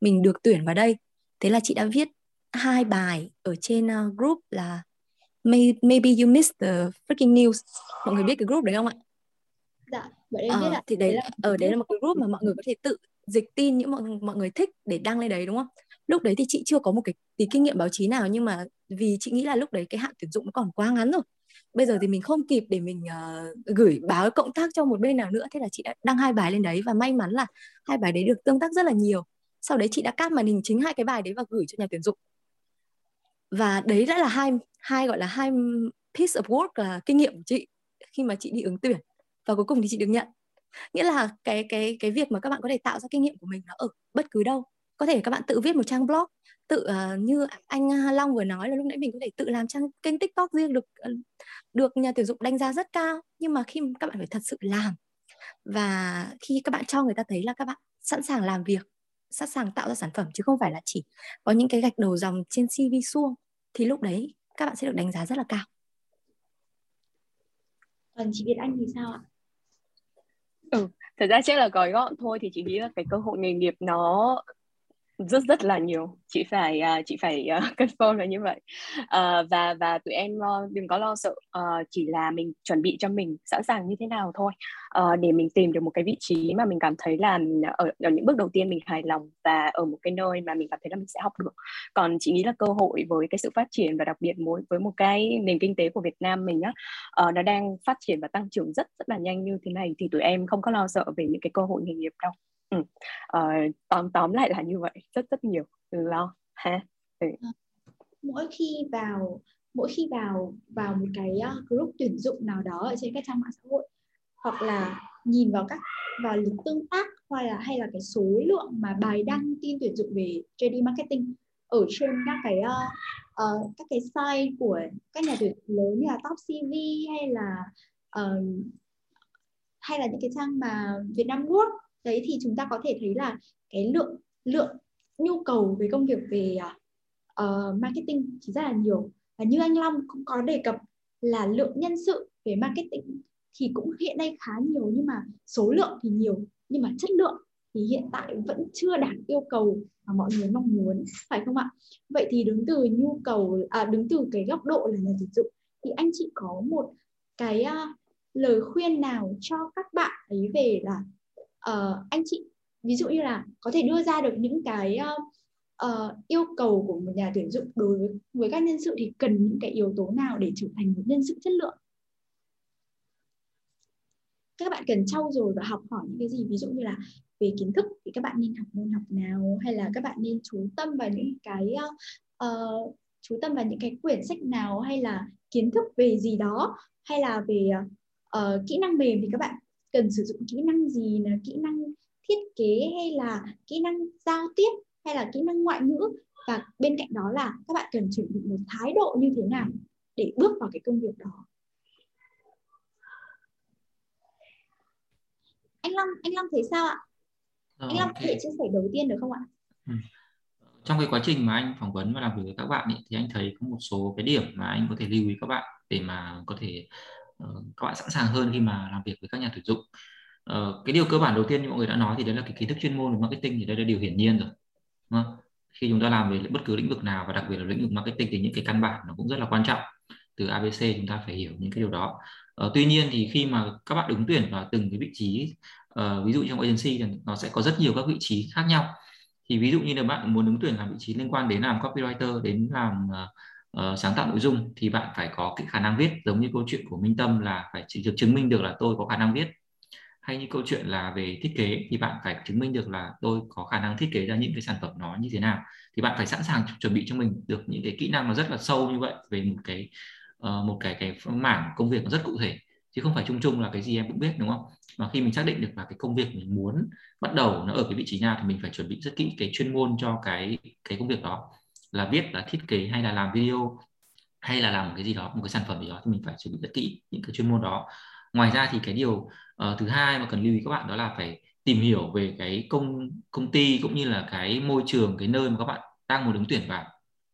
mình được tuyển vào đây. Thế là chị đã viết hai bài ở trên uh, group là maybe you missed the freaking news. Mọi người biết cái group đấy không ạ? Dạ vậy biết ờ, ạ thì đấy là ở đấy là một cái group mà mọi người có thể tự dịch tin những mọi mọi người thích để đăng lên đấy đúng không? Lúc đấy thì chị chưa có một cái tí kinh nghiệm báo chí nào nhưng mà vì chị nghĩ là lúc đấy cái hạn tuyển dụng nó còn quá ngắn rồi. Bây giờ thì mình không kịp để mình uh, gửi báo cộng tác cho một bên nào nữa thế là chị đã đăng hai bài lên đấy và may mắn là hai bài đấy được tương tác rất là nhiều. Sau đấy chị đã cắt màn hình chính hai cái bài đấy và gửi cho nhà tuyển dụng. Và đấy đã là hai hai gọi là hai piece of work là kinh nghiệm của chị khi mà chị đi ứng tuyển và cuối cùng thì chị được nhận. Nghĩa là cái cái cái việc mà các bạn có thể tạo ra kinh nghiệm của mình nó ở bất cứ đâu. Có thể các bạn tự viết một trang blog tự uh, như anh Long vừa nói là lúc nãy mình có thể tự làm trang kênh TikTok riêng được ờ, được nhà tuyển dụng đánh giá rất cao. Nhưng mà khi các bạn phải thật sự làm và khi các bạn cho người ta thấy là các bạn sẵn sàng làm việc sẵn sàng tạo ra sản phẩm chứ không phải là chỉ có những cái gạch đầu dòng trên CV suông thì lúc đấy các bạn sẽ được đánh giá rất là cao. Còn chị Việt Anh thì sao ạ? Ừ thật ra chắc là gói gọn thôi thì chị nghĩ là cái cơ hội nghề nghiệp nó rất rất là nhiều. Chị phải uh, chị phải uh, confirm là như vậy. Uh, và và tụi em uh, đừng có lo sợ uh, chỉ là mình chuẩn bị cho mình sẵn sàng như thế nào thôi. Uh, để mình tìm được một cái vị trí mà mình cảm thấy là ở, ở những bước đầu tiên mình hài lòng và ở một cái nơi mà mình cảm thấy là mình sẽ học được. Còn chị nghĩ là cơ hội với cái sự phát triển và đặc biệt mối với một cái nền kinh tế của Việt Nam mình á uh, nó đang phát triển và tăng trưởng rất rất là nhanh như thế này thì tụi em không có lo sợ về những cái cơ hội nghề nghiệp đâu ừ. Ờ, tóm tóm lại là như vậy rất rất nhiều lo ha ừ. Ờ, mỗi khi vào mỗi khi vào vào một cái ờ, group tuyển dụng nào đó ở trên các trang mạng xã hội hoặc là nhìn vào các vào lịch tương tác hoặc là hay là cái số lượng mà bài đăng tin tuyển dụng về JD marketing ở trên các cái uh, uh, các cái site của các nhà tuyển lớn như là Top CV hay là uh, hay là những cái trang mà Việt Nam Work đấy thì chúng ta có thể thấy là cái lượng lượng nhu cầu về công việc về uh, marketing thì rất là nhiều. Và như anh Long cũng có đề cập là lượng nhân sự về marketing thì cũng hiện nay khá nhiều nhưng mà số lượng thì nhiều nhưng mà chất lượng thì hiện tại vẫn chưa đạt yêu cầu mà mọi người mong muốn phải không ạ? Vậy thì đứng từ nhu cầu à đứng từ cái góc độ là nhà tuyển dụng thì anh chị có một cái uh, lời khuyên nào cho các bạn ấy về là uh, anh chị ví dụ như là có thể đưa ra được những cái uh, uh, yêu cầu của một nhà tuyển dụng đối với với các nhân sự thì cần những cái yếu tố nào để trở thành một nhân sự chất lượng? Các bạn cần trau dồi và học hỏi những cái gì? Ví dụ như là về kiến thức thì các bạn nên học môn học nào? Hay là các bạn nên chú tâm vào những cái uh, chú tâm vào những cái quyển sách nào? Hay là kiến thức về gì đó? Hay là về uh, kỹ năng mềm thì các bạn cần sử dụng kỹ năng gì là kỹ năng thiết kế hay là kỹ năng giao tiếp hay là kỹ năng ngoại ngữ? Và bên cạnh đó là các bạn cần chuẩn bị một thái độ như thế nào để bước vào cái công việc đó? Anh Long anh Long thấy sao ạ? Anh Long có thể chia sẻ đầu tiên được không ạ? Ừ. trong cái quá trình mà anh phỏng vấn và làm việc với các bạn ý, thì anh thấy có một số cái điểm mà anh có thể lưu ý các bạn để mà có thể Ờ, các bạn sẵn sàng hơn khi mà làm việc với các nhà tuyển dụng. Uh, cái điều cơ bản đầu tiên như mọi người đã nói thì đấy là cái kiến thức chuyên môn về marketing thì đây là điều hiển nhiên rồi đúng không? khi chúng ta làm về bất cứ lĩnh vực nào và đặc biệt là lĩnh vực marketing thì những cái căn bản nó cũng rất là quan trọng. Từ ABC chúng ta phải hiểu những cái điều đó. Uh, tuy nhiên thì khi mà các bạn ứng tuyển vào từng cái vị trí uh, ví dụ trong agency thì nó sẽ có rất nhiều các vị trí khác nhau. Thì ví dụ như là bạn muốn ứng tuyển làm vị trí liên quan đến làm copywriter đến làm uh, uh, sáng tạo nội dung thì bạn phải có cái khả năng viết. Giống như câu chuyện của Minh Tâm là phải chỉ được chứng minh được là tôi có khả năng viết. Hay như câu chuyện là về thiết kế thì bạn phải chứng minh được là tôi có khả năng thiết kế ra những cái sản phẩm nó như thế nào. Thì bạn phải sẵn sàng chuẩn bị cho mình được những cái kỹ năng nó rất là sâu như vậy về một cái uh, một cái cái mảng công việc nó rất cụ thể. Chứ không phải chung chung là cái gì em cũng biết đúng không? Mà khi mình xác định được là cái công việc mình muốn bắt đầu nó ở cái vị trí nào thì mình phải chuẩn bị rất kỹ cái chuyên môn cho cái cái công việc đó là viết là thiết kế hay là làm video hay là làm một cái gì đó một cái sản phẩm gì đó thì mình phải chuẩn bị rất kỹ những cái chuyên môn đó. Ngoài ra thì cái điều uh, thứ hai mà cần lưu ý các bạn đó là phải tìm hiểu về cái công công ty cũng như là cái môi trường cái nơi mà các bạn đang muốn ứng tuyển vào.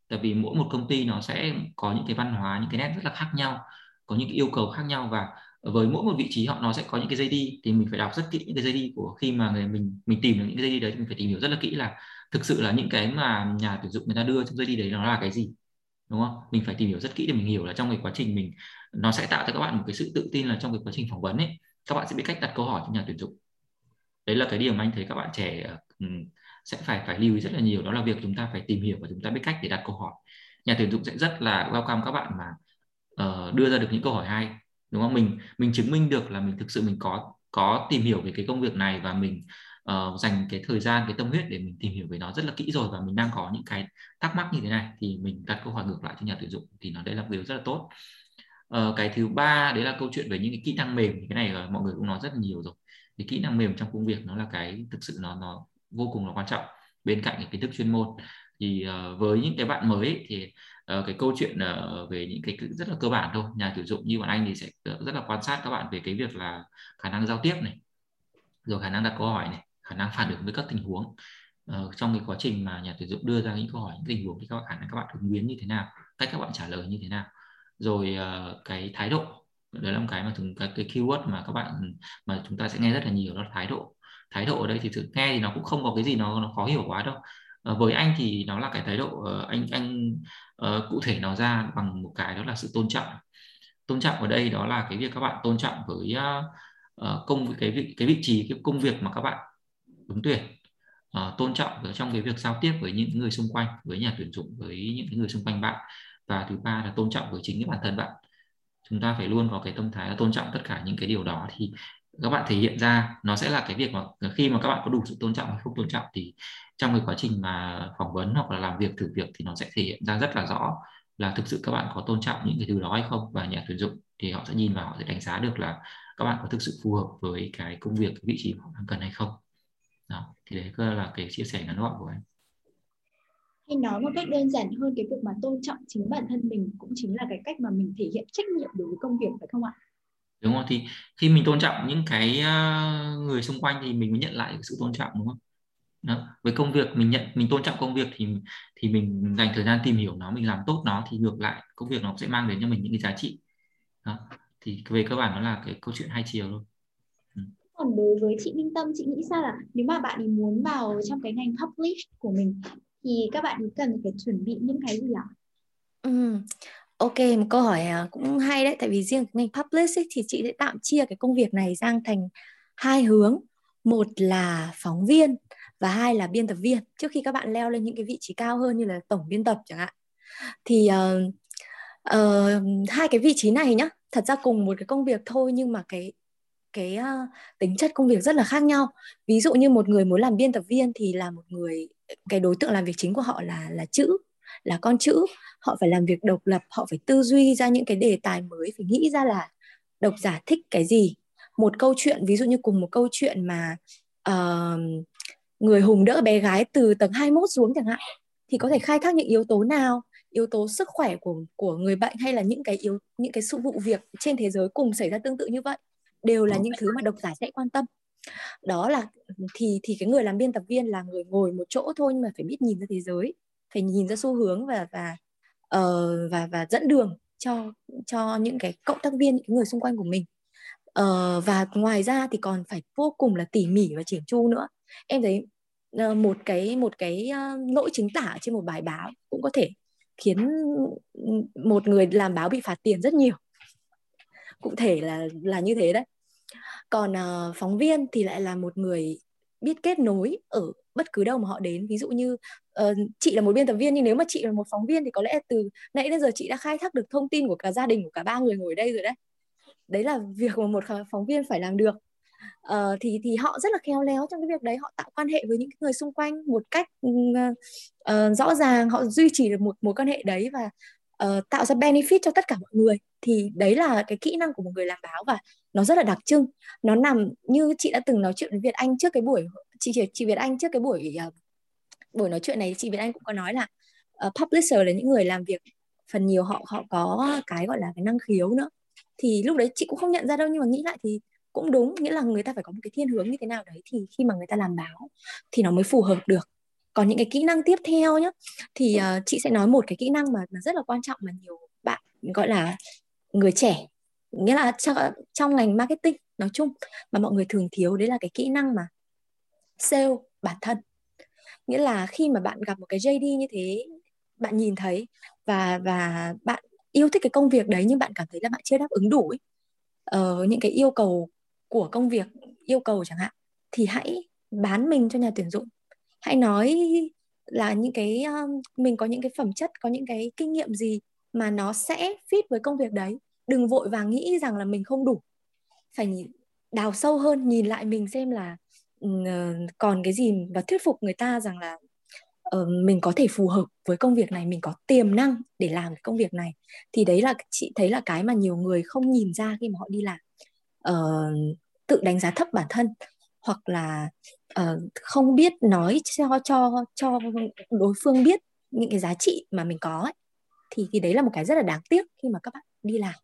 Tại vì mỗi một công ty nó sẽ có những cái văn hóa những cái nét rất là khác nhau có những cái yêu cầu khác nhau và với mỗi một vị trí họ nó sẽ có những cái JD thì mình phải đọc rất kỹ những cái JD của khi mà người mình mình tìm được những cái JD đấy thì mình phải tìm hiểu rất là kỹ là thực sự là những cái mà nhà tuyển dụng người ta đưa trong đi đấy nó là cái gì? Đúng không? Mình phải tìm hiểu rất kỹ để mình hiểu là trong cái quá trình mình nó sẽ tạo cho các bạn một cái sự tự tin là trong cái quá trình phỏng vấn ấy các bạn sẽ biết cách đặt câu hỏi cho nhà tuyển dụng. Đấy là cái điều mà anh thấy các bạn trẻ ờ, ừ, sẽ phải phải lưu ý rất là nhiều đó là việc chúng ta phải tìm hiểu và chúng ta biết cách để đặt câu hỏi. Nhà tuyển dụng sẽ rất là welcome các bạn mà uh, đưa ra được những câu hỏi hay đúng không? Mình mình chứng minh được là mình thực sự mình có có tìm hiểu về cái công việc này và mình uh, dành cái thời gian cái tâm huyết để mình tìm hiểu về nó rất là kỹ rồi và mình đang có những cái thắc mắc như thế này thì mình đặt câu hỏi ngược lại cho nhà tuyển dụng thì nó đây là điều rất là tốt. Uh, cái thứ ba đấy là câu chuyện về những cái kỹ năng mềm. Cái này mọi người cũng nói rất là nhiều rồi. Thì kỹ năng mềm trong công việc nó là cái thực sự nó nó vô cùng là quan trọng. Bên cạnh cái kiến thức chuyên môn thì uh, với những cái bạn mới ấy, thì uh, cái câu chuyện uh, về những cái rất là cơ bản thôi. Nhà tuyển dụng như bọn anh thì sẽ rất là quan sát các bạn về cái việc là khả năng giao tiếp này rồi khả năng đặt câu hỏi này khả năng phản ứng với các tình huống. Uh, trong cái quá trình mà nhà tuyển dụng đưa ra những câu hỏi những tình huống thì các bạn khả năng các bạn ứng biến như thế nào cách các bạn trả lời như thế nào. Rồi uh, cái thái độ đấy là một cái mà thường cái, cái keyword mà các bạn mà chúng ta sẽ nghe rất là nhiều đó là thái độ. Thái độ ở đây thì thực nghe thì nó cũng không có cái gì nó nó khó hiểu quá đâu. Ờ, với anh thì nó là cái thái độ anh anh uh, cụ thể nó ra bằng một cái đó là sự tôn trọng. Tôn trọng ở đây đó là cái việc các bạn tôn trọng với uh, uh, công cái vị cái vị trí cái công việc mà các bạn ứng tuyển. Uh, tôn trọng trong cái việc giao tiếp với những người xung quanh với nhà tuyển dụng với những người xung quanh bạn. Và thứ ba là tôn trọng với chính cái bản thân bạn. Chúng ta phải luôn có cái tâm thái là tôn trọng tất cả những cái điều đó. Thì các bạn thể hiện ra nó sẽ là cái việc mà khi mà các bạn có đủ sự tôn trọng hay không tôn trọng thì trong cái quá trình mà phỏng vấn hoặc là làm việc thử việc thì nó sẽ thể hiện ra rất là rõ là thực sự các bạn có tôn trọng những cái thứ đó hay không và nhà tuyển dụng thì họ sẽ nhìn vào họ sẽ đánh giá được là các bạn có thực sự phù hợp với cái công việc cái vị trí họ đang cần hay không đó thì đấy là cái chia sẻ ngắn gọn của anh hay nói một cách đơn giản hơn cái việc mà tôn trọng chính bản thân mình cũng chính là cái cách mà mình thể hiện trách nhiệm đối với công việc phải không ạ đúng không thì khi mình tôn trọng những cái uh, người xung quanh thì mình mới nhận lại sự tôn trọng đúng không đó. với công việc mình nhận mình tôn trọng công việc thì thì mình dành thời gian tìm hiểu nó mình làm tốt nó thì ngược lại công việc nó sẽ mang đến cho mình những cái giá trị đó thì về cơ bản nó là cái câu chuyện hai chiều luôn còn đối với chị Minh Tâm chị nghĩ sao là nếu mà bạn ấy muốn vào trong cái ngành publish của mình thì các bạn cần phải chuẩn bị những cái gì ạ? Ừ. Ok, một câu hỏi à, cũng hay đấy, tại vì riêng ngành publish ấy, thì chị sẽ tạm chia cái công việc này sang thành hai hướng. Một là phóng viên và hai là biên tập viên. Trước khi các bạn leo lên những cái vị trí cao hơn như là tổng biên tập chẳng hạn. Thì uh, uh, hai cái vị trí này nhá, thật ra cùng một cái công việc thôi nhưng mà cái cái uh, tính chất công việc rất là khác nhau. Ví dụ như một người muốn làm biên tập viên thì là một người cái đối tượng làm việc chính của họ là là chữ là con chữ. Họ phải làm việc độc lập họ phải tư duy ra những cái đề tài mới phải nghĩ ra là độc giả thích cái gì. Một câu chuyện ví dụ như cùng một câu chuyện mà uh, người hùng đỡ bé gái từ tầng 21 xuống chẳng hạn thì có thể khai thác những yếu tố nào? Yếu tố sức khỏe của của người bệnh hay là những cái yếu những cái sự vụ việc trên thế giới cùng xảy ra tương tự như vậy? Đều là những thứ mà độc giả sẽ quan tâm. Đó là thì thì cái người làm biên tập viên là người ngồi một chỗ thôi nhưng mà phải biết nhìn ra thế giới phải nhìn ra xu hướng và và uh, và và dẫn đường cho cho những cái cộng tác viên những người xung quanh của mình. Uh, và ngoài ra thì còn phải vô cùng là tỉ mỉ và chỉn chu nữa. Em thấy uh, một cái một cái uh, lỗi chính tả trên một bài báo cũng có thể khiến một người làm báo bị phạt tiền rất nhiều. Cụ thể là là như thế đấy còn uh, phóng viên thì lại là một người biết kết nối ở bất cứ đâu mà họ đến. Ví dụ như uh, chị là một biên tập viên nhưng nếu mà chị là một phóng viên thì có lẽ từ nãy đến giờ chị đã khai thác được thông tin của cả gia đình của cả ba người ngồi đây rồi đấy. Đấy là việc mà một phóng viên phải làm được. Uh, thì thì họ rất là khéo léo trong cái việc đấy. Họ tạo quan hệ với những người xung quanh một cách uh, uh, rõ ràng họ duy trì được một mối quan hệ đấy và uh, tạo ra benefit cho tất cả mọi người thì đấy là cái kỹ năng của một người làm báo và nó rất là đặc trưng. Nó nằm như chị đã từng nói chuyện với Việt Anh trước cái buổi chị chị Việt Anh trước cái buổi uh, buổi nói chuyện này chị Việt Anh cũng có nói là uh, publisher là những người làm việc phần nhiều họ họ có cái gọi là cái năng khiếu nữa. Thì lúc đấy chị cũng không nhận ra đâu nhưng mà nghĩ lại thì cũng đúng nghĩa là người ta phải có một cái thiên hướng như thế nào đấy thì khi mà người ta làm báo thì nó mới phù hợp được còn những cái kỹ năng tiếp theo nhá. Thì uh, chị sẽ nói một cái kỹ năng mà, mà rất là quan trọng mà nhiều bạn gọi là người trẻ nghĩa là trong, trong ngành marketing nói chung mà mọi người thường thiếu đấy là cái kỹ năng mà sale bản thân. Nghĩa là khi mà bạn gặp một cái JD như thế bạn nhìn thấy và và bạn yêu thích cái công việc đấy nhưng bạn cảm thấy là bạn chưa đáp ứng đủ ấy. Ờ, những cái yêu cầu của công việc yêu cầu chẳng hạn thì hãy bán mình cho nhà tuyển dụng hãy nói là những cái um, mình có những cái phẩm chất có những cái kinh nghiệm gì mà nó sẽ fit với công việc đấy. Đừng vội vàng nghĩ rằng là mình không đủ. Phải đào sâu hơn nhìn lại mình xem là uh, còn cái gì và thuyết phục người ta rằng là uh, mình có thể phù hợp với công việc này mình có tiềm năng để làm cái công việc này. Thì đấy là chị thấy là cái mà nhiều người không nhìn ra khi mà họ đi làm. Uh, tự đánh giá thấp bản thân hoặc là uh, không biết nói cho cho cho đối phương biết những cái giá trị mà mình có ấy. thì thì đấy là một cái rất là đáng tiếc khi mà các bạn đi làm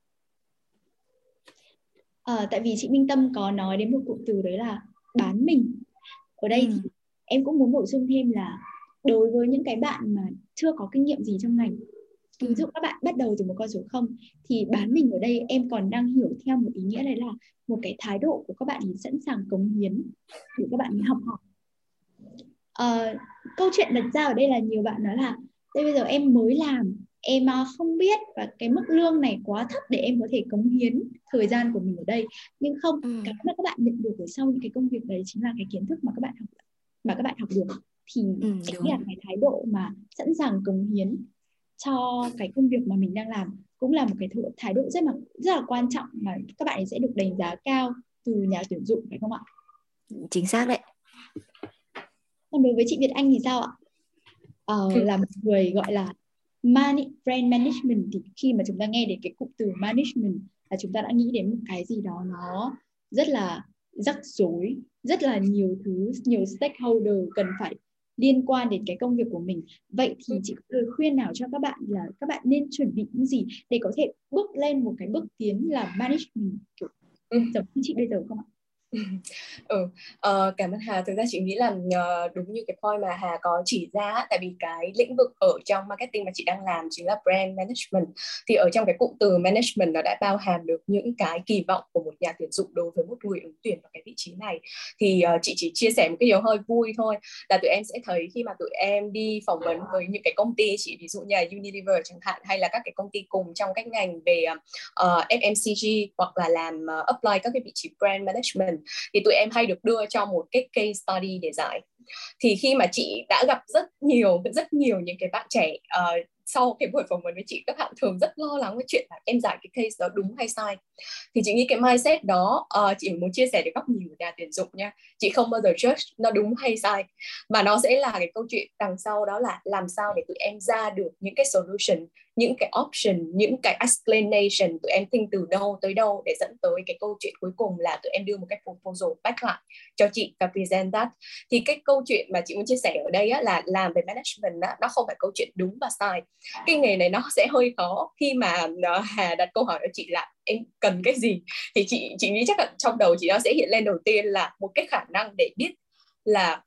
à, tại vì chị Minh Tâm có nói đến một cụm từ đấy là bán mình ở đây ừ. thì em cũng muốn bổ sung thêm là đối với những cái bạn mà chưa có kinh nghiệm gì trong ngành ví dụ các bạn bắt đầu từ một con số không thì bán mình ở đây em còn đang hiểu theo một ý nghĩa đấy là một cái thái độ của các bạn ấy sẵn sàng cống hiến để các bạn ấy học hỏi. À, câu chuyện đặt ra ở đây là nhiều bạn nói là đây bây giờ em mới làm em không biết và cái mức lương này quá thấp để em có thể cống hiến thời gian của mình ở đây. Nhưng không ừ. cái mà các bạn nhận được ở sau những cái công việc đấy chính là cái kiến thức mà các bạn học mà các bạn học được thì ừ, chính là cái thái độ mà sẵn sàng cống hiến cho cái công việc mà mình đang làm cũng là một cái thái độ rất là rất là quan trọng mà các bạn sẽ được đánh giá cao từ nhà tuyển dụng phải không ạ? Chính xác đấy. Còn đối với chị Việt Anh thì sao ạ? Ờ, là một người gọi là money, brand management thì khi mà chúng ta nghe đến cái cụm từ management là chúng ta đã nghĩ đến một cái gì đó nó rất là rắc rối, rất là nhiều thứ, nhiều stakeholder cần phải liên quan đến cái công việc của mình. Vậy thì chị có lời khuyên nào cho các bạn là các bạn nên chuẩn bị những gì để có thể bước lên một cái bước tiến là management kiểu giống như chị bây giờ không ạ ừ uh, cảm ơn Hà. Thực ra chị nghĩ là uh, đúng như cái point mà Hà có chỉ ra tại vì cái lĩnh vực ở trong marketing mà chị đang làm chính là brand management. Thì ở trong cái cụm từ management nó đã bao hàm được những cái kỳ vọng của một nhà tuyển dụng đối với một người ứng tuyển vào cái vị trí này. Thì uh, chị chỉ chia sẻ một cái điều hơi vui thôi là tụi em sẽ thấy khi mà tụi em đi phỏng vấn với những cái công ty chị ví dụ như là Unilever chẳng hạn hay là các cái công ty cùng trong các ngành về uh, FMCG hoặc là làm uh, apply các cái vị trí brand management thì tụi em hay được đưa cho một cái case study để giải. Thì khi mà chị đã gặp rất nhiều rất nhiều những cái bạn trẻ uh, sau cái buổi phỏng vấn với chị các bạn thường rất lo lắng với chuyện là em giải cái case đó đúng hay sai. Thì chị nghĩ cái mindset đó uh, chị muốn chia sẻ để góc nhìn của nhà tuyển dụng nha. Chị không bao giờ judge nó đúng hay sai. Mà nó sẽ là cái câu chuyện đằng sau đó là làm sao để tụi em ra được những cái solution những cái option những cái explanation tụi em think từ đâu tới đâu để dẫn tới cái câu chuyện cuối cùng là tụi em đưa một cái proposal back lại cho chị và present that. Thì cái câu chuyện mà chị muốn chia sẻ ở đây á, là làm về management á, nó không phải câu chuyện đúng và sai. Cái nghề này nó sẽ hơi khó khi mà ờ, Hà đặt câu hỏi cho chị là em cần cái gì? Thì chị chị nghĩ chắc là trong đầu chị nó sẽ hiện lên đầu tiên là một cái khả năng để biết là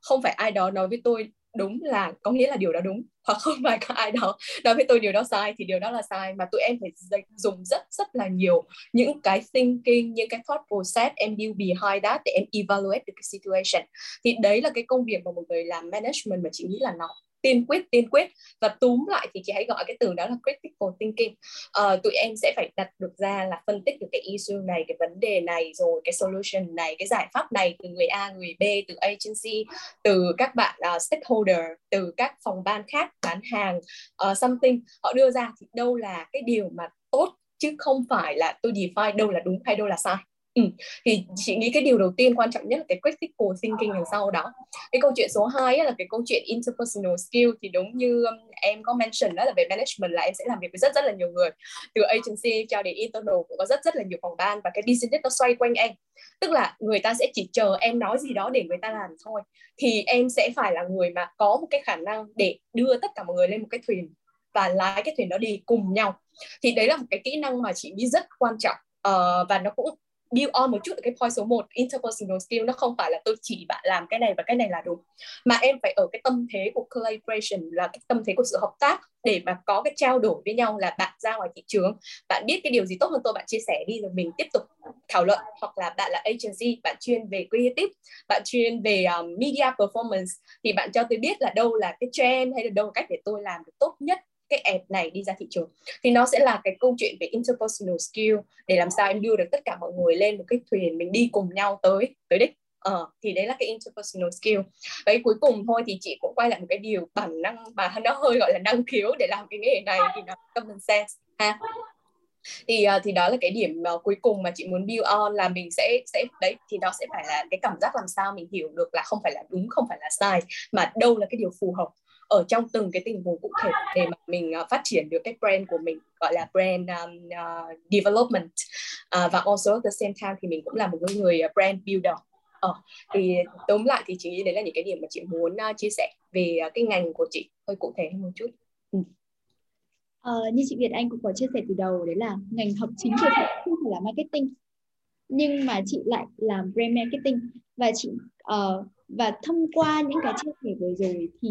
không phải ai đó nói với tôi đúng là, có nghĩa là điều đó đúng. Hoặc không phải có ai đó nói với tôi điều đó sai thì điều đó là sai, mà tụi em phải dùng rất rất là nhiều những cái thinking, những cái thought process, em build behind that để em evaluate được cái situation. Thì đấy là cái công việc mà một người làm management mà chị nghĩ là nó tiên quyết tiên quyết. Và túm lại thì chị hãy gọi cái từ đó là critical thinking. À, tụi em sẽ phải đặt được ra là phân tích được cái issue này cái vấn đề này rồi cái solution này cái giải pháp này từ người A người B từ agency từ các bạn uh, stakeholder từ các phòng ban khác bán hàng uh, something. Họ đưa ra thì đâu là cái điều mà tốt chứ không phải là tôi define đâu là đúng hay đâu là sai. Ừ. thì chị nghĩ cái điều đầu tiên quan trọng nhất là cái critical thinking đằng sau đó. Cái câu chuyện số 2 là cái câu chuyện interpersonal skill thì đúng như um, em có mention đó là về management là em sẽ làm việc với rất rất là nhiều người. Từ agency cho đến internal cũng có rất rất là nhiều phòng ban và cái business nó xoay quanh em. Tức là người ta sẽ chỉ chờ em nói gì đó để người ta làm thôi. Thì em sẽ phải là người mà có một cái khả năng để đưa tất cả mọi người lên một cái thuyền và lái cái thuyền đó đi cùng nhau. Thì đấy là một cái kỹ năng mà chị nghĩ rất quan trọng. Uh, và nó cũng build on một chút ở cái point số 1 interpersonal skill nó không phải là tôi chỉ bạn làm cái này và cái này là đúng mà em phải ở cái tâm thế của collaboration là cái tâm thế của sự hợp tác để mà có cái trao đổi với nhau là bạn ra ngoài thị trường bạn biết cái điều gì tốt hơn tôi bạn chia sẻ đi rồi mình tiếp tục thảo luận. Hoặc là bạn là agency bạn chuyên về creative bạn chuyên về um, media performance thì bạn cho tôi biết là đâu là cái trend hay là đâu là cách để tôi làm được tốt nhất cái app này đi ra thị trường thì nó sẽ là cái câu chuyện về interpersonal skill để làm sao em đưa được tất cả mọi người lên một cái thuyền mình đi cùng nhau tới tới đích. Ờ, thì đấy là cái interpersonal skill. Vậy cuối cùng thôi thì chị cũng quay lại một cái điều bản năng mà nó hơi gọi là năng khiếu để làm cái nghề này thì nó common sense ha. Thì ờ, thì đó là cái điểm ờ, cuối cùng mà chị muốn build on là mình sẽ sẽ đấy thì đó sẽ phải là cái cảm giác làm sao mình hiểu được là không phải là đúng không phải là sai mà đâu là cái điều phù hợp ở trong từng cái tình huống cụ thể để mà mình uh, phát triển được cái brand của mình gọi là brand um, uh, development. Uh, và also at the same time thì mình cũng là một người ờ, brand builder. Ờ, thì tóm lại thì chị nghĩ đấy là những cái điểm mà chị muốn uh, chia sẻ về uh, cái ngành của chị. Hơi cụ thể hơn một chút. Ừ. Uh, như chị Việt Anh cũng có chia sẻ từ đầu đấy là ngành học chính của chị không phải là marketing nhưng mà chị lại làm brand marketing. Và chị uh, và thông qua những cái chia sẻ vừa rồi thì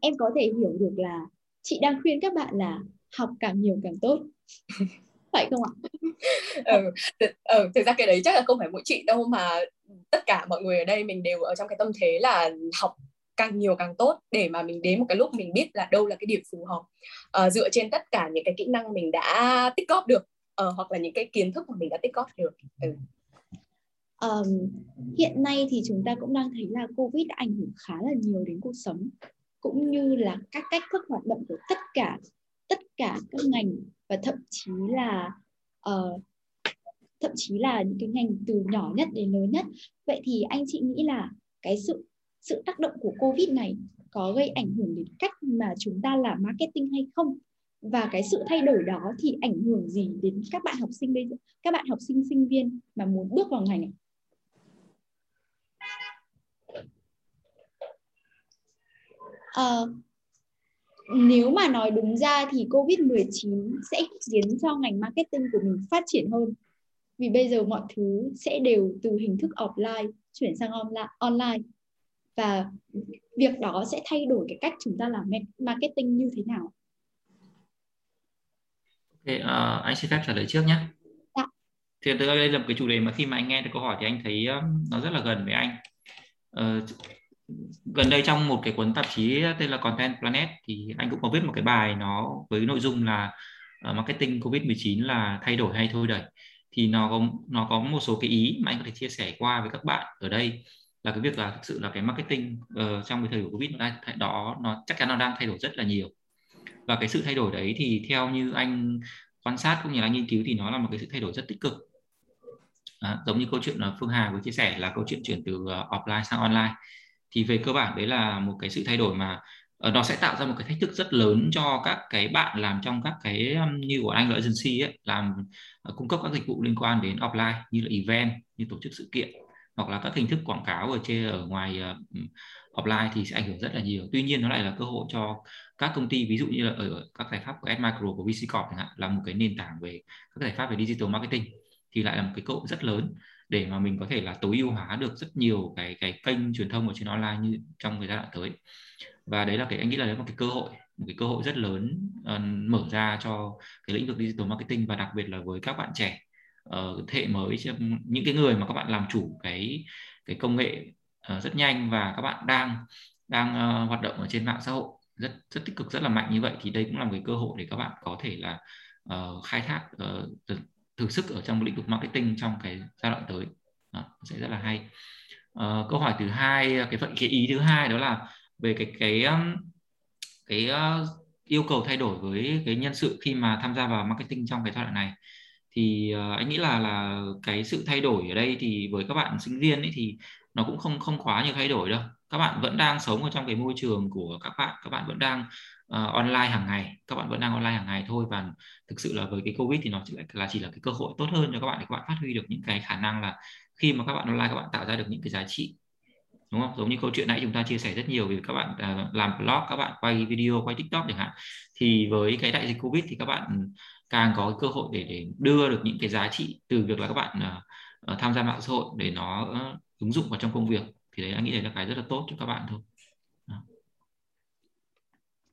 em có thể hiểu được là chị đang khuyên các bạn là học càng nhiều càng tốt. Phải không ạ? ừ, ừ, thực ra cái đấy chắc là không phải mỗi chị đâu mà tất cả mọi người ở đây mình đều ở trong cái tâm thế là học càng nhiều càng tốt để mà mình đến một cái lúc mình biết là đâu là cái điểm phù hợp. À, dựa trên tất cả những cái kỹ năng mình đã tích góp được uh, hoặc là những cái kiến thức mà mình đã tích góp được. Ừ um, hiện nay thì chúng ta cũng đang thấy là covid đã ảnh hưởng khá là nhiều đến cuộc sống cũng như là các cách thức hoạt động của tất cả tất cả các ngành và thậm chí là uh, thậm chí là những cái ngành từ nhỏ nhất đến lớn nhất. Vậy thì anh chị nghĩ là cái sự sự tác động của covid này có gây ảnh hưởng đến cách mà chúng ta làm marketing hay không? Và cái sự thay đổi đó thì ảnh hưởng gì đến các bạn học sinh bây giờ các bạn học sinh sinh viên mà muốn bước vào ngành này uh, nếu mà nói đúng ra thì Covid-19 sẽ khiến cho ngành marketing của mình phát triển hơn vì bây giờ mọi thứ sẽ đều từ hình thức offline chuyển sang online và việc đó sẽ thay đổi cái cách chúng ta làm marketing như thế nào Ok, uh, anh xin phép trả lời trước nhé. Dạ. Thì đây là một cái chủ đề mà khi mà anh nghe được câu hỏi thì anh thấy nó rất là gần với anh. Uh, gần đây trong một cái cuốn tạp chí tên là Content Planet thì anh cũng có viết một cái bài nó với nội dung là uh, marketing Covid-19 là thay đổi hay thôi đẩy thì nó có nó có một số cái ý mà anh có thể chia sẻ qua với các bạn ở đây là cái việc là thực sự là cái marketing uh, trong cái thời điểm Covid đó nó chắc chắn nó đang thay đổi rất là nhiều. Và cái sự thay đổi đấy thì theo như anh quan sát cũng như là nghiên cứu thì nó là một cái sự thay đổi rất tích cực. À, giống như câu chuyện là Phương Hà vừa chia sẻ là câu chuyện chuyển từ uh, offline sang online thì về cơ bản đấy là một cái sự thay đổi mà uh, nó sẽ tạo ra một cái thách thức rất lớn cho các cái bạn làm trong các cái um, như của anh là agency ấy, làm uh, cung cấp các dịch vụ liên quan đến offline như là event như tổ chức sự kiện hoặc là các hình thức quảng cáo ở trên ở ngoài uh, offline thì sẽ ảnh hưởng rất là nhiều. Tuy nhiên nó lại là cơ hội cho các công ty ví dụ như là ở các giải pháp của Admicro của VC Corp chẳng hạn là một cái nền tảng về các giải pháp về digital marketing thì lại là một cái cơ hội rất lớn để mà mình có thể là tối ưu hóa được rất nhiều cái cái kênh truyền thông ở trên online như trong thời giai đoạn tới. Và đấy là cái anh nghĩ là đấy là một cái cơ hội một cái cơ hội rất lớn uh, mở ra cho cái lĩnh vực digital marketing và đặc biệt là với các bạn trẻ uh, thế hệ mới những cái người mà các bạn làm chủ cái cái công nghệ uh, rất nhanh và các bạn đang đang uh, hoạt động ở trên mạng xã hội rất rất tích cực rất là mạnh như vậy thì đây cũng là một cái cơ hội để các bạn có thể là uh, khai thác uh, thử sức ở trong lĩnh vực marketing trong cái giai đoạn tới. Đó, sẽ rất là hay. À, câu hỏi thứ hai cái phần cái ý thứ hai đó là về cái cái um, cái uh, yêu cầu thay đổi với cái nhân sự khi mà tham gia vào marketing trong cái giai đoạn này. Thì uh, anh nghĩ là là cái sự thay đổi ở đây thì với các bạn sinh viên ấy thì nó cũng không không quá nhiều thay đổi đâu. Các bạn vẫn đang sống ở trong cái môi trường của các bạn các bạn vẫn đang uh, online hàng ngày. Các bạn vẫn đang online hàng ngày thôi và thực sự là với cái covid thì nó chỉ là, là chỉ là cái cơ hội tốt hơn cho các bạn để các bạn phát huy được những cái khả năng là khi mà các bạn online các bạn tạo ra được những cái giá trị. Đúng không? Giống như câu chuyện nãy chúng ta chia sẻ rất nhiều về các bạn uh, làm blog các bạn quay video quay tiktok chẳng hạn. Thì với cái đại dịch covid thì các bạn càng có cái cơ hội để để đưa được những cái giá trị từ việc là các bạn uh, tham gia mạng xã hội để nó uh, ứng dụng vào trong công việc. Thì đấy anh nghĩ đấy là cái rất là tốt cho các bạn thôi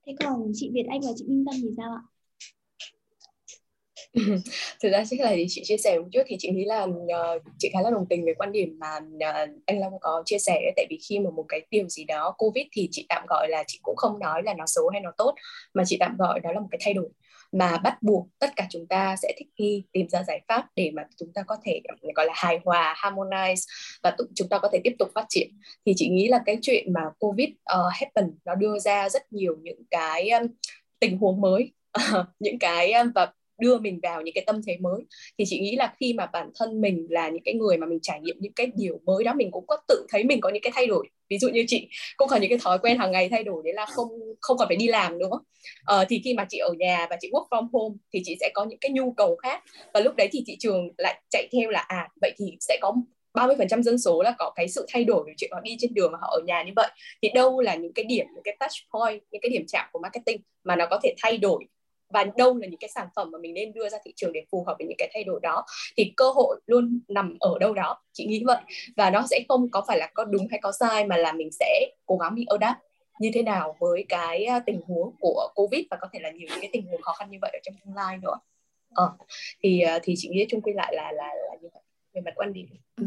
thế còn chị Việt Anh và chị Minh Tâm thì sao ạ? Thực ra chắc là chị chia sẻ một chút thì chị nghĩ là uh, chị khá là đồng tình với quan điểm mà uh, anh Long có chia sẻ tại vì khi mà một cái điều gì đó covid thì chị tạm gọi là chị cũng không nói là nó xấu hay nó tốt mà chị tạm gọi đó là một cái thay đổi mà bắt buộc tất cả chúng ta sẽ thích nghi tìm ra giải pháp để mà chúng ta có thể gọi là hài hòa harmonize và chúng ta có thể tiếp tục phát triển. Thì chị nghĩ là cái chuyện mà covid uh, happen nó đưa ra rất nhiều những cái um, tình huống mới những cái um, và đưa mình vào những cái tâm thế mới. Thì chị nghĩ là khi mà bản thân mình là những cái người mà mình trải nghiệm những cái điều mới đó mình cũng có tự thấy mình có những cái thay đổi. Ví dụ như chị cũng có những cái thói quen hàng ngày thay đổi đấy là không không còn phải đi làm nữa. Ờ, thì khi mà chị ở nhà và chị work from home thì chị sẽ có những cái nhu cầu khác. Và lúc đấy thì thị trường lại chạy theo là à vậy thì sẽ có 30% dân số là có cái sự thay đổi về chuyện họ đi trên đường mà họ ở nhà như vậy. Thì đâu là những cái điểm những cái touch point những cái điểm chạm của marketing mà nó có thể thay đổi và đâu là những cái sản phẩm mà mình nên đưa ra thị trường để phù hợp với những cái thay đổi đó? Thì cơ hội luôn nằm ở đâu đó. Chị nghĩ vậy. Và nó sẽ không có phải là có đúng hay có sai mà là mình sẽ cố gắng mình adapt như thế nào với cái tình huống của covid và có thể là nhiều những cái tình huống khó khăn như vậy ở trong tương lai nữa. Ờ, thì thì chị nghĩ chung quy lại là là là như vậy. Về mặt quan điểm. Ừ.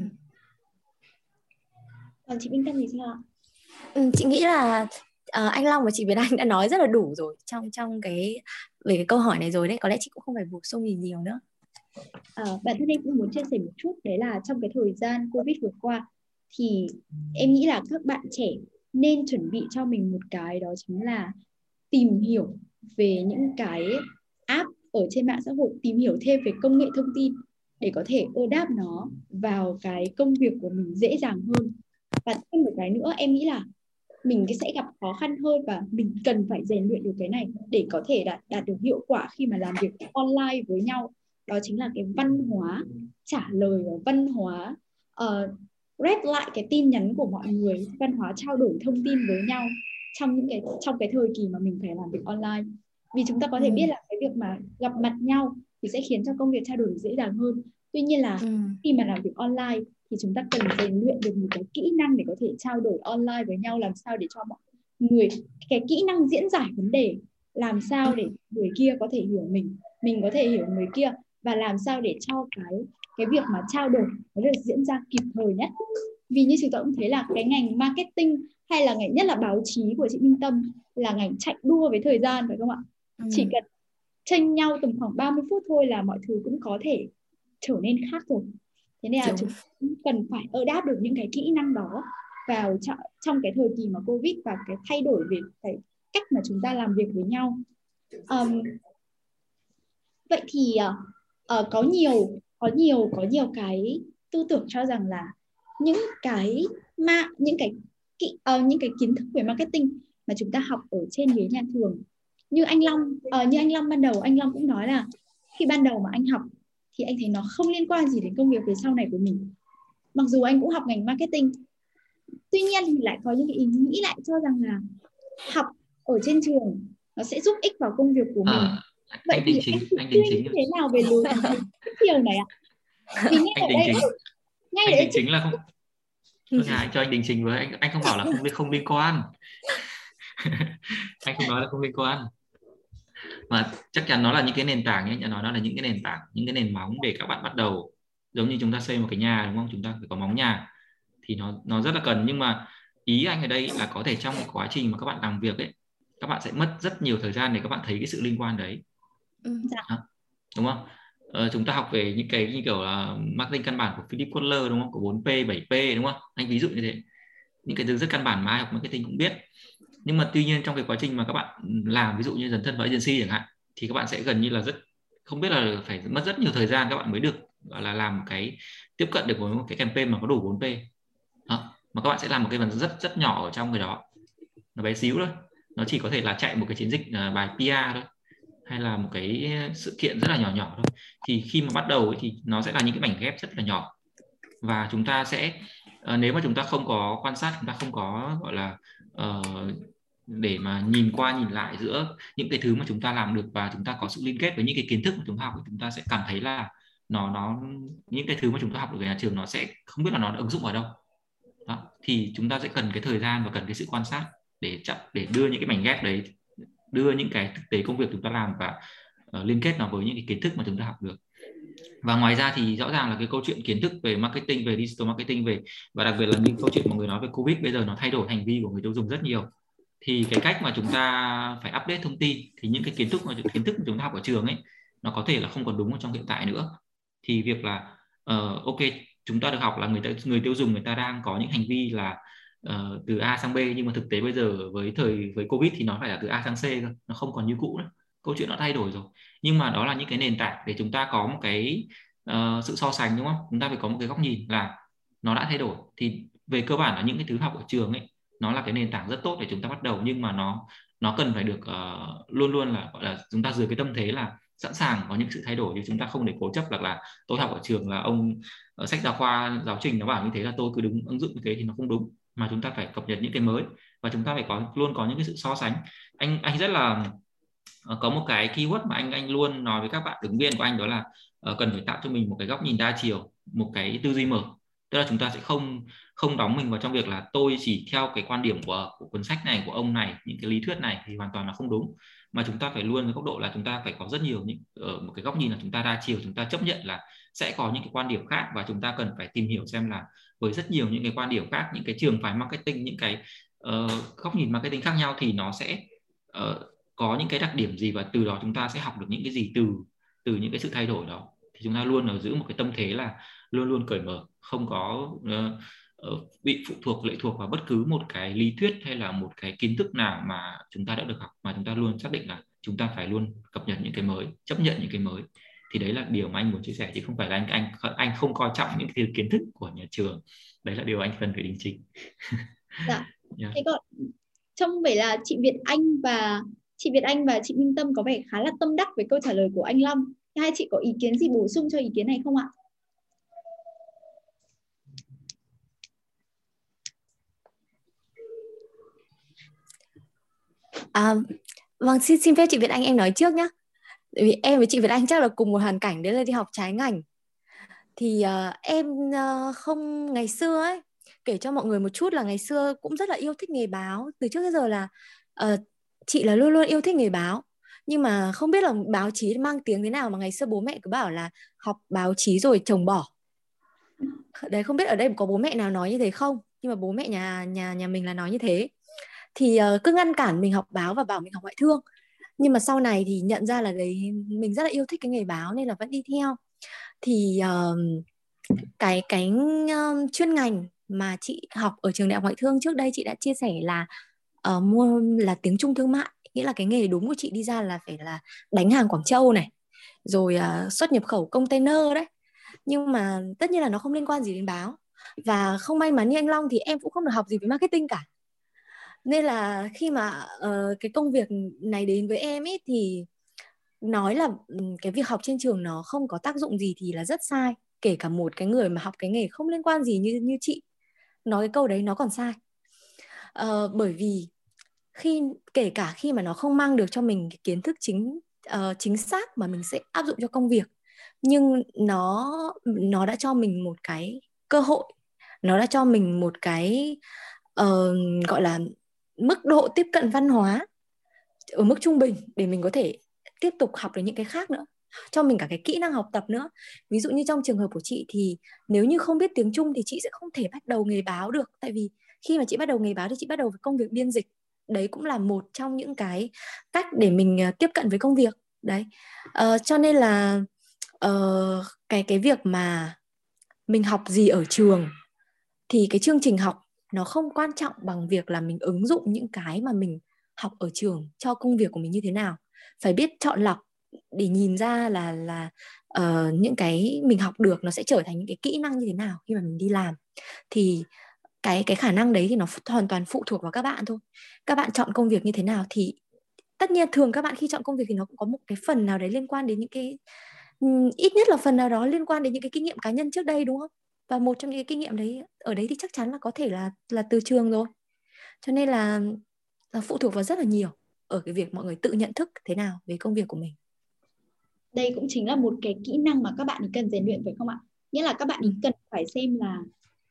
còn chị Minh Tâm thì sao ạ? Ừ, chị nghĩ là uh, anh Long và chị Việt Anh đã nói rất là đủ rồi trong trong cái về cái câu hỏi này rồi đấy có lẽ chị cũng không phải bổ sung gì nhiều nữa. Ờ, à, bản thân em cũng muốn chia sẻ một chút đấy là trong cái thời gian covid vừa qua thì em nghĩ là các bạn trẻ nên chuẩn bị cho mình một cái đó chính là tìm hiểu về những cái app ở trên mạng xã hội tìm hiểu thêm về công nghệ thông tin để có thể adapt nó vào cái công việc của mình dễ dàng hơn. Và thêm một cái nữa em nghĩ là mình sẽ gặp khó khăn hơn và mình cần phải rèn luyện được cái này để có thể đạt đạt được hiệu quả khi mà làm việc online với nhau đó chính là cái văn hóa trả lời và văn hóa uh, rep lại cái tin nhắn của mọi người văn hóa trao đổi thông tin với nhau trong những cái trong cái thời kỳ mà mình phải làm việc online vì chúng ta có thể ừ. biết là cái việc mà gặp mặt nhau thì sẽ khiến cho công việc trao đổi dễ dàng hơn tuy nhiên là ừ. khi mà làm việc online thì chúng ta cần rèn luyện được một cái kỹ năng để có thể trao đổi online với nhau làm sao để cho mọi người cái kỹ năng diễn giải vấn đề làm sao để người kia có thể hiểu mình mình có thể hiểu người kia và làm sao để cho cái cái việc mà trao đổi nó được diễn ra kịp thời nhất. Vì như chúng ta cũng thấy là cái ngành marketing hay là ngành nhất là báo chí của chị Minh Tâm là ngành chạy đua với thời gian phải không ạ? Ừ. chỉ cần tranh nhau tầm khoảng 30 phút thôi là mọi thứ cũng có thể trở nên khác rồi thế nên là Đúng. chúng cần phải ở đáp được những cái kỹ năng đó vào trong cái thời kỳ mà covid và cái thay đổi về cái cách mà chúng ta làm việc với nhau um, vậy thì uh, có nhiều có nhiều có nhiều cái tư tưởng cho rằng là những cái ma những cái kỹ uh, những cái kiến thức về marketing mà chúng ta học ở trên ghế nhà trường như anh Long uh, như anh Long ban đầu anh Long cũng nói là khi ban đầu mà anh học thì anh thấy nó không liên quan gì đến công việc về sau này của mình. Mặc dù anh cũng học ngành marketing tuy nhiên thì lại có những cái ý nghĩ lại cho rằng là học ở trên trường nó sẽ giúp ích vào công việc của mình. à, vậy thì chính, anh suy nghĩ thế nào về lối chiều này ạ? Thì ngay ở đây chính. ngay anh đấy chính là không Thôi nhà anh cho anh đình trình với. Anh anh không bảo là không không liên quan. Anh không nói là không liên quan mà chắc chắn nó là những cái nền tảng nhé nói nó là những cái nền tảng những cái nền móng để các bạn bắt đầu. Giống như chúng ta xây một cái nhà đúng không? Chúng ta phải có móng nhà. Thì nó nó rất là cần. Nhưng mà ý anh ở đây là có thể trong cái quá trình mà các bạn làm việc ấy các bạn sẽ mất rất nhiều thời gian để các bạn thấy cái sự liên quan đấy. Ừ, dạ. đúng không? Ờ, chúng ta học về những cái như kiểu là marketing căn bản của Philip Kotler đúng không? Của 4P 7P đúng không? Anh ví dụ như thế. Những cái từ rất căn bản mà ai học marketing cũng biết nhưng mà tuy nhiên trong cái quá trình mà các bạn làm ví dụ như dần thân vào agency chẳng hạn thì các bạn sẽ gần như là rất không biết là phải mất rất nhiều thời gian các bạn mới được gọi là làm cái tiếp cận được với một cái campaign mà có đủ 4P đó. mà các bạn sẽ làm một cái phần rất rất nhỏ ở trong cái đó. Nó bé xíu thôi. Nó chỉ có thể là chạy một cái chiến dịch à, bài PR thôi hay là một cái sự kiện rất là nhỏ nhỏ thôi. Thì khi mà bắt đầu ấy, thì nó sẽ là những cái mảnh ghép rất là nhỏ. Và chúng ta sẽ ờ, nếu mà chúng ta không có quan sát chúng ta không có gọi là uh, để mà nhìn qua nhìn lại giữa những cái thứ mà chúng ta làm được và chúng ta có sự liên kết với những cái kiến thức mà chúng ta học thì chúng ta sẽ cảm thấy là nó nó những cái thứ mà chúng ta học được ở nhà trường nó sẽ không biết là nó ứng dụng ở đâu. Đó thì chúng ta sẽ cần cái thời gian và cần cái sự quan sát để chậm để đưa những cái mảnh ghép đấy đưa những cái thực tế công việc chúng ta làm và uh, liên kết nó với những cái kiến thức mà chúng ta học được. Và ngoài ra thì rõ ràng là cái câu chuyện kiến thức về marketing về digital marketing về và đặc biệt là những câu chuyện mà người nói về covid bây giờ nó thay đổi hành vi của người tiêu dùng rất nhiều thì cái cách mà chúng ta phải update thông tin thì những cái kiến thức mà kiến thức mà chúng ta học ở trường ấy nó có thể là không còn đúng ở trong hiện tại nữa. Thì việc là uh, ok chúng ta được học là người ta người tiêu dùng người ta đang có những hành vi là uh, từ A sang B nhưng mà thực tế bây giờ với thời với Covid thì nó phải là từ A sang C cơ nó không còn như cũ nữa. Câu chuyện nó thay đổi rồi. Nhưng mà đó là những cái nền tảng để chúng ta có một cái uh, sự so sánh đúng không? Chúng ta phải có một cái góc nhìn là nó đã thay đổi. Thì về cơ bản là những cái thứ học ở trường ấy nó là cái nền tảng rất tốt để chúng ta bắt đầu nhưng mà nó nó cần phải được uh, luôn luôn là gọi là chúng ta dưới cái tâm thế là sẵn sàng có những sự thay đổi chứ chúng ta không để cố chấp là là tôi học ở trường là ông ở sách giáo khoa giáo trình nó bảo như thế là tôi cứ đứng ứng dụng như thế thì nó không đúng mà chúng ta phải cập nhật những cái mới và chúng ta phải có luôn có những cái sự so sánh. Anh anh rất là ờ, có một cái keyword mà anh anh luôn nói với các bạn ứng viên của anh đó là uh, cần phải tạo cho mình một cái góc nhìn đa chiều một cái tư duy mở. Tức là chúng ta sẽ không không đóng mình vào trong việc là tôi chỉ theo cái quan điểm của, của cuốn sách này của ông này những cái lý thuyết này thì hoàn toàn là không đúng. Mà chúng ta phải luôn cái góc độ là chúng ta phải có rất nhiều những ở một cái góc nhìn là chúng ta đa chiều chúng ta chấp nhận là sẽ có những cái quan điểm khác và chúng ta cần phải tìm hiểu xem là với rất nhiều những cái quan điểm khác những cái trường phái marketing những cái uh, góc nhìn marketing khác nhau thì nó sẽ uh, có những cái đặc điểm gì và từ đó chúng ta sẽ học được những cái gì từ từ những cái sự thay đổi đó. Thì chúng ta luôn ở giữ một cái tâm thế là luôn luôn cởi mở không có uh, bị phụ thuộc lệ thuộc vào bất cứ một cái lý thuyết hay là một cái kiến thức nào mà chúng ta đã được học mà chúng ta luôn xác định là chúng ta phải luôn cập nhật những cái mới chấp nhận những cái mới. Thì đấy là điều mà anh muốn chia sẻ chứ không phải là anh anh anh không coi trọng những cái kiến thức của nhà trường. Đấy là điều anh cần phải đính chính dạ. Yeah. Thế còn trong vẻ là chị Việt Anh và chị Việt Anh và chị Minh Tâm có vẻ khá là tâm đắc với câu trả lời của anh Long. Hai chị có ý kiến gì bổ sung cho ý kiến này không ạ À, vâng xin xin phép chị Việt Anh em nói trước nhé vì em với chị Việt Anh chắc là cùng một hoàn cảnh đấy là đi học trái ngành. Thì uh, em uh, không ngày xưa ấy kể cho mọi người một chút là ngày xưa cũng rất là yêu thích nghề báo. Từ trước đến giờ là uh, chị là luôn luôn yêu thích nghề báo. Nhưng mà không biết là báo chí mang tiếng thế nào mà ngày xưa bố mẹ cứ bảo là học báo chí rồi chồng bỏ. Đấy không biết ở đây có bố mẹ nào nói như thế không? Nhưng mà bố mẹ nhà nhà nhà mình là nói như thế thì uh, cứ ngăn cản mình học báo và bảo mình học ngoại thương. Nhưng mà sau này thì nhận ra là đấy mình rất là yêu thích cái nghề báo nên là vẫn đi theo. Thì uh, cái cái uh, chuyên ngành mà chị học ở trường đại học ngoại thương trước đây chị đã chia sẻ là uh, mua là tiếng Trung thương mại. Nghĩa là cái nghề đúng của chị đi ra là phải là đánh hàng Quảng Châu này rồi uh, xuất nhập khẩu container đấy. Nhưng mà tất nhiên là nó không liên quan gì đến báo. Và không may mắn như anh Long thì em cũng không được học gì về marketing cả nên là khi mà uh, cái công việc này đến với em ấy thì nói là cái việc học trên trường nó không có tác dụng gì thì là rất sai kể cả một cái người mà học cái nghề không liên quan gì như như chị. Nói cái câu đấy nó còn sai. Uh, bởi vì khi kể cả khi mà nó không mang được cho mình cái kiến thức chính uh, chính xác mà mình sẽ áp dụng cho công việc nhưng nó nó đã cho mình một cái cơ hội nó đã cho mình một cái uh, gọi là mức độ tiếp cận văn hóa ở mức trung bình để mình có thể tiếp tục học được những cái khác nữa cho mình cả cái kỹ năng học tập nữa. Ví dụ như trong trường hợp của chị thì nếu như không biết tiếng Trung thì chị sẽ không thể bắt đầu nghề báo được. Tại vì khi mà chị bắt đầu nghề báo thì chị bắt đầu với công việc biên dịch. Đấy cũng là một trong những cái cách để mình ờ, tiếp cận với công việc. Đấy. Uh, cho nên là uh, cái cái việc mà mình học gì ở trường thì cái chương trình học nó không quan trọng bằng việc là mình ứng dụng những cái mà mình học ở trường cho công việc của mình như thế nào. Phải biết chọn lọc để nhìn ra là là uh, những cái mình học được nó sẽ trở thành những cái kỹ năng như thế nào khi mà mình đi làm. Thì cái cái khả năng đấy thì nó hoàn toàn phụ thuộc vào các bạn thôi. Các bạn chọn công việc như thế nào thì tất nhiên thường các bạn khi chọn công việc thì nó cũng có một cái phần nào đấy liên quan đến những cái ít nhất là phần nào đó liên quan đến những cái kinh nghiệm cá nhân trước đây đúng không? Và một trong những cái kinh nghiệm đấy ở đấy thì chắc chắn là có thể là là từ trường rồi. Cho nên là, là phụ thuộc vào rất là nhiều ở cái việc mọi người tự nhận thức thế nào về công việc của mình. Đây cũng chính là một cái kỹ năng mà các bạn ấy cần rèn luyện phải không ạ? Nghĩa là các bạn ấy cần phải xem là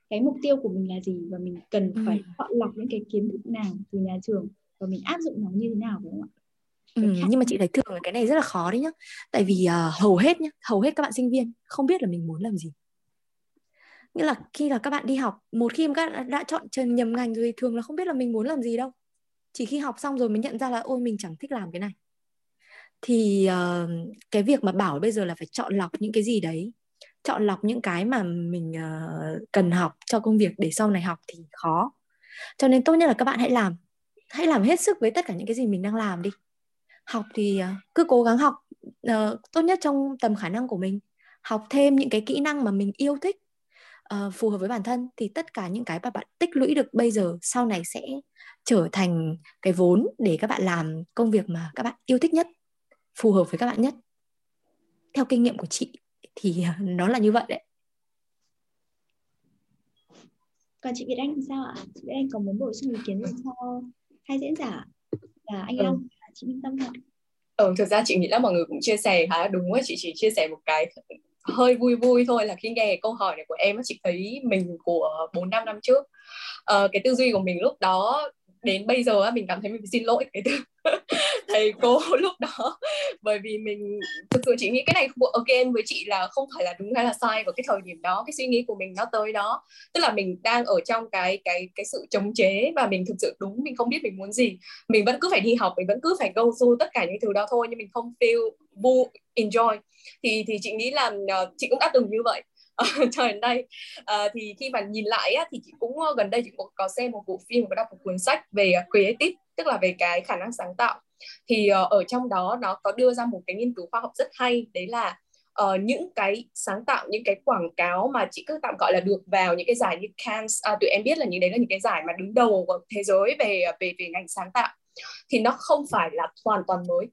cái mục tiêu của mình là gì và mình cần ừ. phải chọn lọc những cái kiến thức nào từ nhà trường và mình áp dụng nó như thế nào phải không ạ? Ừ, nhưng mà chị thấy thường là cái này rất là khó đấy nhá. Tại vì uh, hầu hết nhá hầu hết các bạn sinh viên không biết là mình muốn làm gì nghĩa là khi là các bạn đi học một khi mà các bạn đã, đã chọn chân nhầm ngành rồi thì thường là không biết là mình muốn làm gì đâu. Chỉ khi học xong rồi mới nhận ra là ôi mình chẳng thích làm cái này. Thì uh, cái việc mà bảo bây giờ là phải chọn lọc những cái gì đấy chọn lọc những cái mà mình uh, cần học cho công việc để sau này học thì khó. Cho nên tốt nhất là các bạn hãy làm. Hãy làm hết sức với tất cả những cái gì mình đang làm đi. Học thì uh, cứ cố gắng học uh, tốt nhất trong tầm khả năng của mình. Học thêm những cái kỹ năng mà mình yêu thích uh, phù hợp với bản thân thì tất cả những cái mà bạn tích lũy được bây giờ sau này sẽ trở thành cái vốn để các bạn làm công việc mà các bạn yêu thích nhất phù hợp với các bạn nhất theo kinh nghiệm của chị thì nó là như vậy đấy còn chị Việt Anh sao ạ? Chị Việt Anh có muốn bổ sung ý kiến gì cho hai diễn giả là anh ừ. Long và chị Minh Tâm không? Ừ, thực ra chị nghĩ là mọi người cũng chia sẻ khá đúng ấy chị chỉ chia sẻ một cái hơi vui vui thôi là khi nghe câu hỏi này của em chị thấy mình của 4 năm năm trước. Uh, cái tư duy của mình lúc đó đến bây giờ mình cảm thấy mình phải xin lỗi cái từ thầy cô lúc đó. Bởi vì mình, thực sự chị nghĩ cái này again, với chị là không phải là đúng hay là sai vào cái thời điểm đó, cái suy nghĩ của mình nó tới đó. Tức là mình đang ở trong cái cái cái sự chống chế và mình thực sự đúng, mình không biết mình muốn gì. Mình vẫn cứ phải đi học, mình vẫn cứ phải go through tất cả những thứ đó thôi, nhưng mình không feel vui, enjoy. Thì thì chị nghĩ là ờ, chị cũng đã từng như vậy. Ờ, cho đến đây. Uh, thì khi mà nhìn lại á, thì chị cũng uh, gần đây chị cũng có xem một bộ phim và đọc một cuốn sách về uh, creative tức là về cái khả năng sáng tạo. Thì uh, ở trong đó nó có đưa ra một cái nghiên cứu khoa học rất hay đấy là uh, những cái sáng tạo những cái quảng cáo mà chị cứ tạm gọi là được vào những cái giải như Cannes à, tụi em biết là những đấy là những cái giải mà đứng đầu của thế giới về về về ngành sáng tạo. Thì nó không phải là hoàn toàn mới.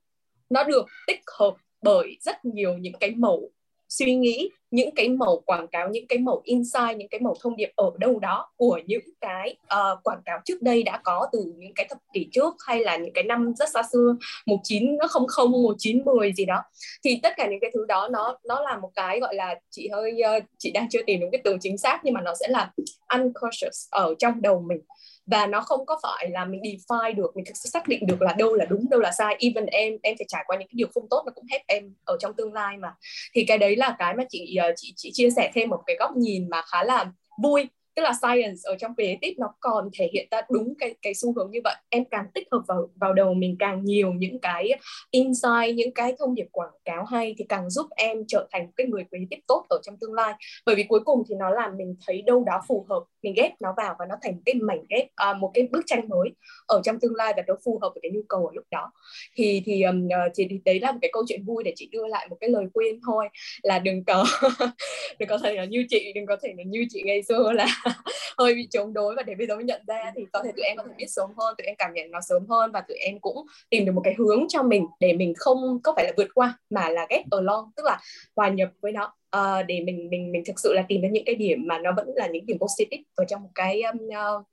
Nó được tích hợp bởi rất nhiều những cái mẫu suy nghĩ những cái màu quảng cáo những cái màu insight những cái màu thông điệp ở đâu đó của những cái uh, quảng cáo trước đây đã có từ những cái thập kỷ trước hay là những cái năm rất xa xưa 1900 1910 gì đó. Thì tất cả những cái thứ đó nó nó là một cái gọi là chị hơi uh, chị đang chưa tìm được cái từ chính xác nhưng mà nó sẽ là unconscious ở trong đầu mình và nó không có phải là mình define được, mình thực sự xác định được là đâu là đúng, đâu là sai. Even em em phải trải qua những cái điều không tốt nó cũng hết em ở trong tương lai mà. Thì cái đấy là cái mà chị ờ, chị chị chia sẻ thêm một cái góc nhìn mà khá là vui. Tức là science ở trong creative nó còn thể hiện ra đúng cái cái xu hướng như vậy. Em càng tích hợp vào vào đầu mình càng nhiều những cái insight, những cái thông điệp quảng cáo hay thì càng giúp em trở thành cái người creative tốt ở trong tương lai. Bởi vì cuối cùng thì nó làm mình thấy đâu đó phù hợp mình ghép nó vào và nó thành một cái mảnh ghép à, một cái bức tranh mới ở trong tương lai và nó phù hợp với cái nhu cầu ở lúc đó. Thì thì um, chị ờ, thì đấy là một cái câu chuyện vui để chị đưa lại một cái lời khuyên thôi là đừng có đừng có thể là như chị đừng có thể là như chị ngày xưa là hơi bị chống đối và để bây giờ mới nhận ra thì có thể tụi em có thể biết sớm hơn tụi em cảm nhận nó sớm hơn và tụi em cũng tìm được một cái hướng cho mình để mình không có phải là vượt qua mà là get along tức là hòa nhập với nó uh, để mình mình mình thực sự là tìm đến những cái điểm mà nó vẫn là những điểm positive ở trong một cái um, uh,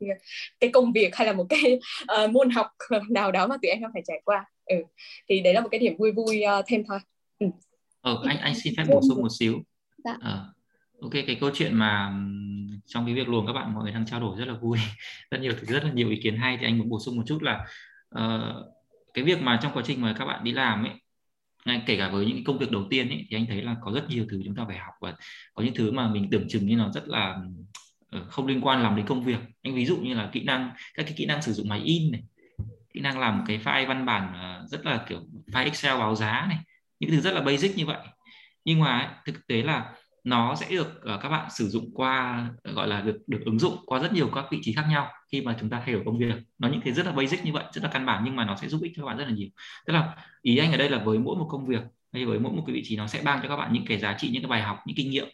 cái công việc hay là một cái uh, môn học nào đó mà tụi em phải trải qua ừ. thì đấy là một cái điểm vui vui uh, thêm thôi ừ. ờ, anh anh xin phép bổ sung một xíu dạ. ờ, ok cái câu chuyện mà trong cái việc luồng các bạn mọi người đang trao đổi rất là vui rất nhiều rất là nhiều ý kiến hay thì anh muốn bổ sung một chút là uh, cái việc mà trong quá trình mà các bạn đi làm ấy kể cả với những công việc đầu tiên ấy, thì anh thấy là có rất nhiều thứ chúng ta phải học và có những thứ mà mình tưởng chừng như nó rất là ờ, không liên quan làm đến công việc. Anh ví dụ như là kỹ năng các cái kỹ năng sử dụng máy in này kỹ năng làm cái file văn bản ờ, rất là kiểu file excel báo giá này những thứ rất là basic như vậy. Nhưng mà thực tế là nó sẽ được ờ, các bạn sử dụng qua gọi là được được ứng dụng qua rất nhiều các vị trí khác nhau khi mà chúng ta thay đổi công việc. Nó những cái rất là basic như vậy rất là căn bản nhưng mà nó sẽ giúp ích cho các bạn rất là nhiều. Tức là ý anh ở đây là với mỗi một công việc hay với mỗi một cái vị trí nó sẽ ban cho các bạn những cái giá trị những cái bài học những kinh nghiệm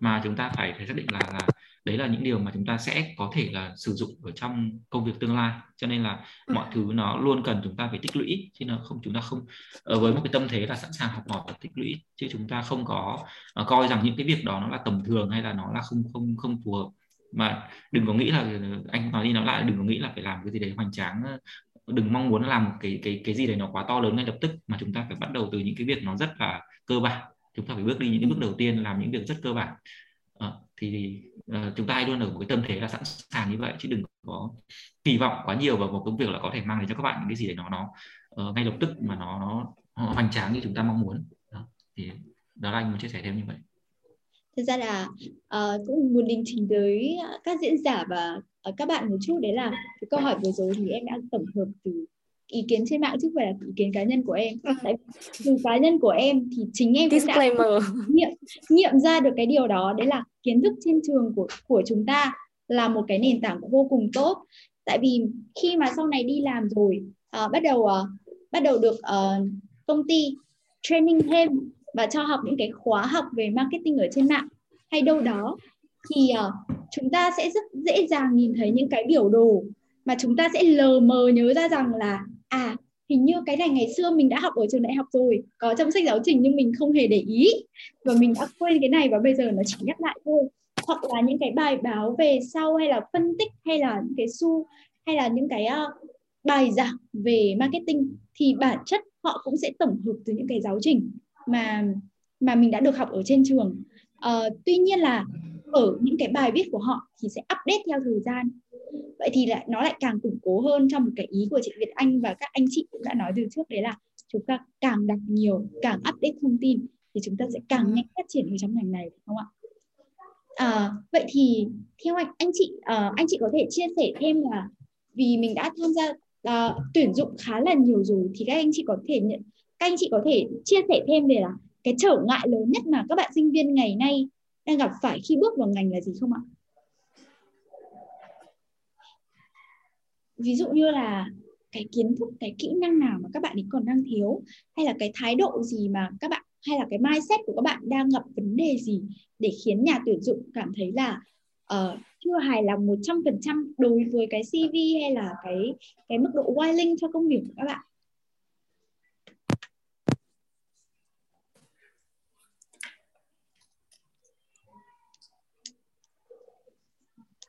mà chúng ta phải phải xác định là là đấy là những điều mà chúng ta sẽ có thể là sử dụng ở trong công việc tương lai. Cho nên là mọi thứ nó luôn cần chúng ta phải tích lũy chứ nó không chúng ta không ở ờ, với một cái tâm thế là sẵn sàng học hỏi và tích lũy chứ chúng ta không có uh, coi rằng những cái việc đó nó là tầm thường hay là nó là không không không phù hợp mà đừng có nghĩ là anh nói đi nói lại đừng có nghĩ là phải làm cái gì đấy hoành tráng đừng mong muốn làm một cái cái cái gì đấy nó quá to lớn ngay lập tức mà chúng ta phải bắt đầu từ những cái việc nó rất là cơ bản. Chúng ta phải bước đi những cái bước đầu tiên làm những việc rất cơ bản. À, thì uh, chúng ta hay luôn ở một cái tâm thế là sẵn sàng như vậy chứ đừng có kỳ vọng quá nhiều vào một công việc là có thể mang đến cho các bạn những cái gì đấy nó nó uh, ngay lập tức mà nó nó, nó hoành tráng như chúng ta mong muốn. Đó. thì đó là anh muốn chia sẻ thêm như vậy thật ra là uh, cũng muốn đính chính tới các diễn giả và uh, các bạn một chút. Đấy là cái câu hỏi vừa rồi thì em đã tổng hợp từ ý kiến trên mạng chứ không phải là ý kiến cá nhân của em. Ừ. tại từ cá nhân của em thì chính em cũng đã nghiệm nghiệm ra được cái điều đó. Đấy là kiến thức trên trường của của chúng ta là một cái nền tảng vô cùng tốt. Tại vì khi mà sau này đi làm rồi uh, bắt đầu uh, bắt đầu được uh, công ty training thêm và cho học những cái khóa học về marketing ở trên mạng hay đâu đó thì uh, chúng ta sẽ rất dễ dàng nhìn thấy những cái biểu đồ mà chúng ta sẽ lờ mờ nhớ ra rằng là à hình như cái này ngày xưa mình đã học ở trường đại học rồi có trong sách giáo trình nhưng mình không hề để ý và mình đã quên cái này và bây giờ nó chỉ nhắc lại thôi. Hoặc là những cái bài báo về sau hay là phân tích hay là những cái su hay là những cái uh, bài giảng về marketing thì bản chất họ cũng sẽ tổng hợp từ những cái giáo trình mà mà mình đã được học ở trên trường. Uh, tuy nhiên là ở những cái bài viết của họ thì sẽ update theo thời gian. Vậy thì lại nó lại càng củng cố hơn trong một cái ý của chị Việt Anh và các anh chị cũng đã nói từ trước đấy là chúng ta càng đọc nhiều càng update thông tin thì chúng ta sẽ càng nhanh phát triển ở trong ngành này đúng không ạ? À, vậy thì theo anh anh chị uh, anh chị có thể chia sẻ thêm là vì mình đã tham gia uh, tuyển dụng khá là nhiều rồi thì các anh chị có thể nhận các anh chị có thể chia sẻ thêm về là cái trở ngại lớn nhất mà các bạn sinh viên ngày nay đang gặp phải khi bước vào ngành là gì không ạ? ví dụ như là cái kiến thức cái kỹ năng nào mà các bạn ấy còn đang thiếu hay là cái thái độ gì mà các bạn hay là cái mindset của các bạn đang gặp vấn đề gì để khiến nhà tuyển dụng cảm thấy là uh, chưa hài lòng 100% đối với cái CV hay là cái cái mức độ whiling cho công việc của các bạn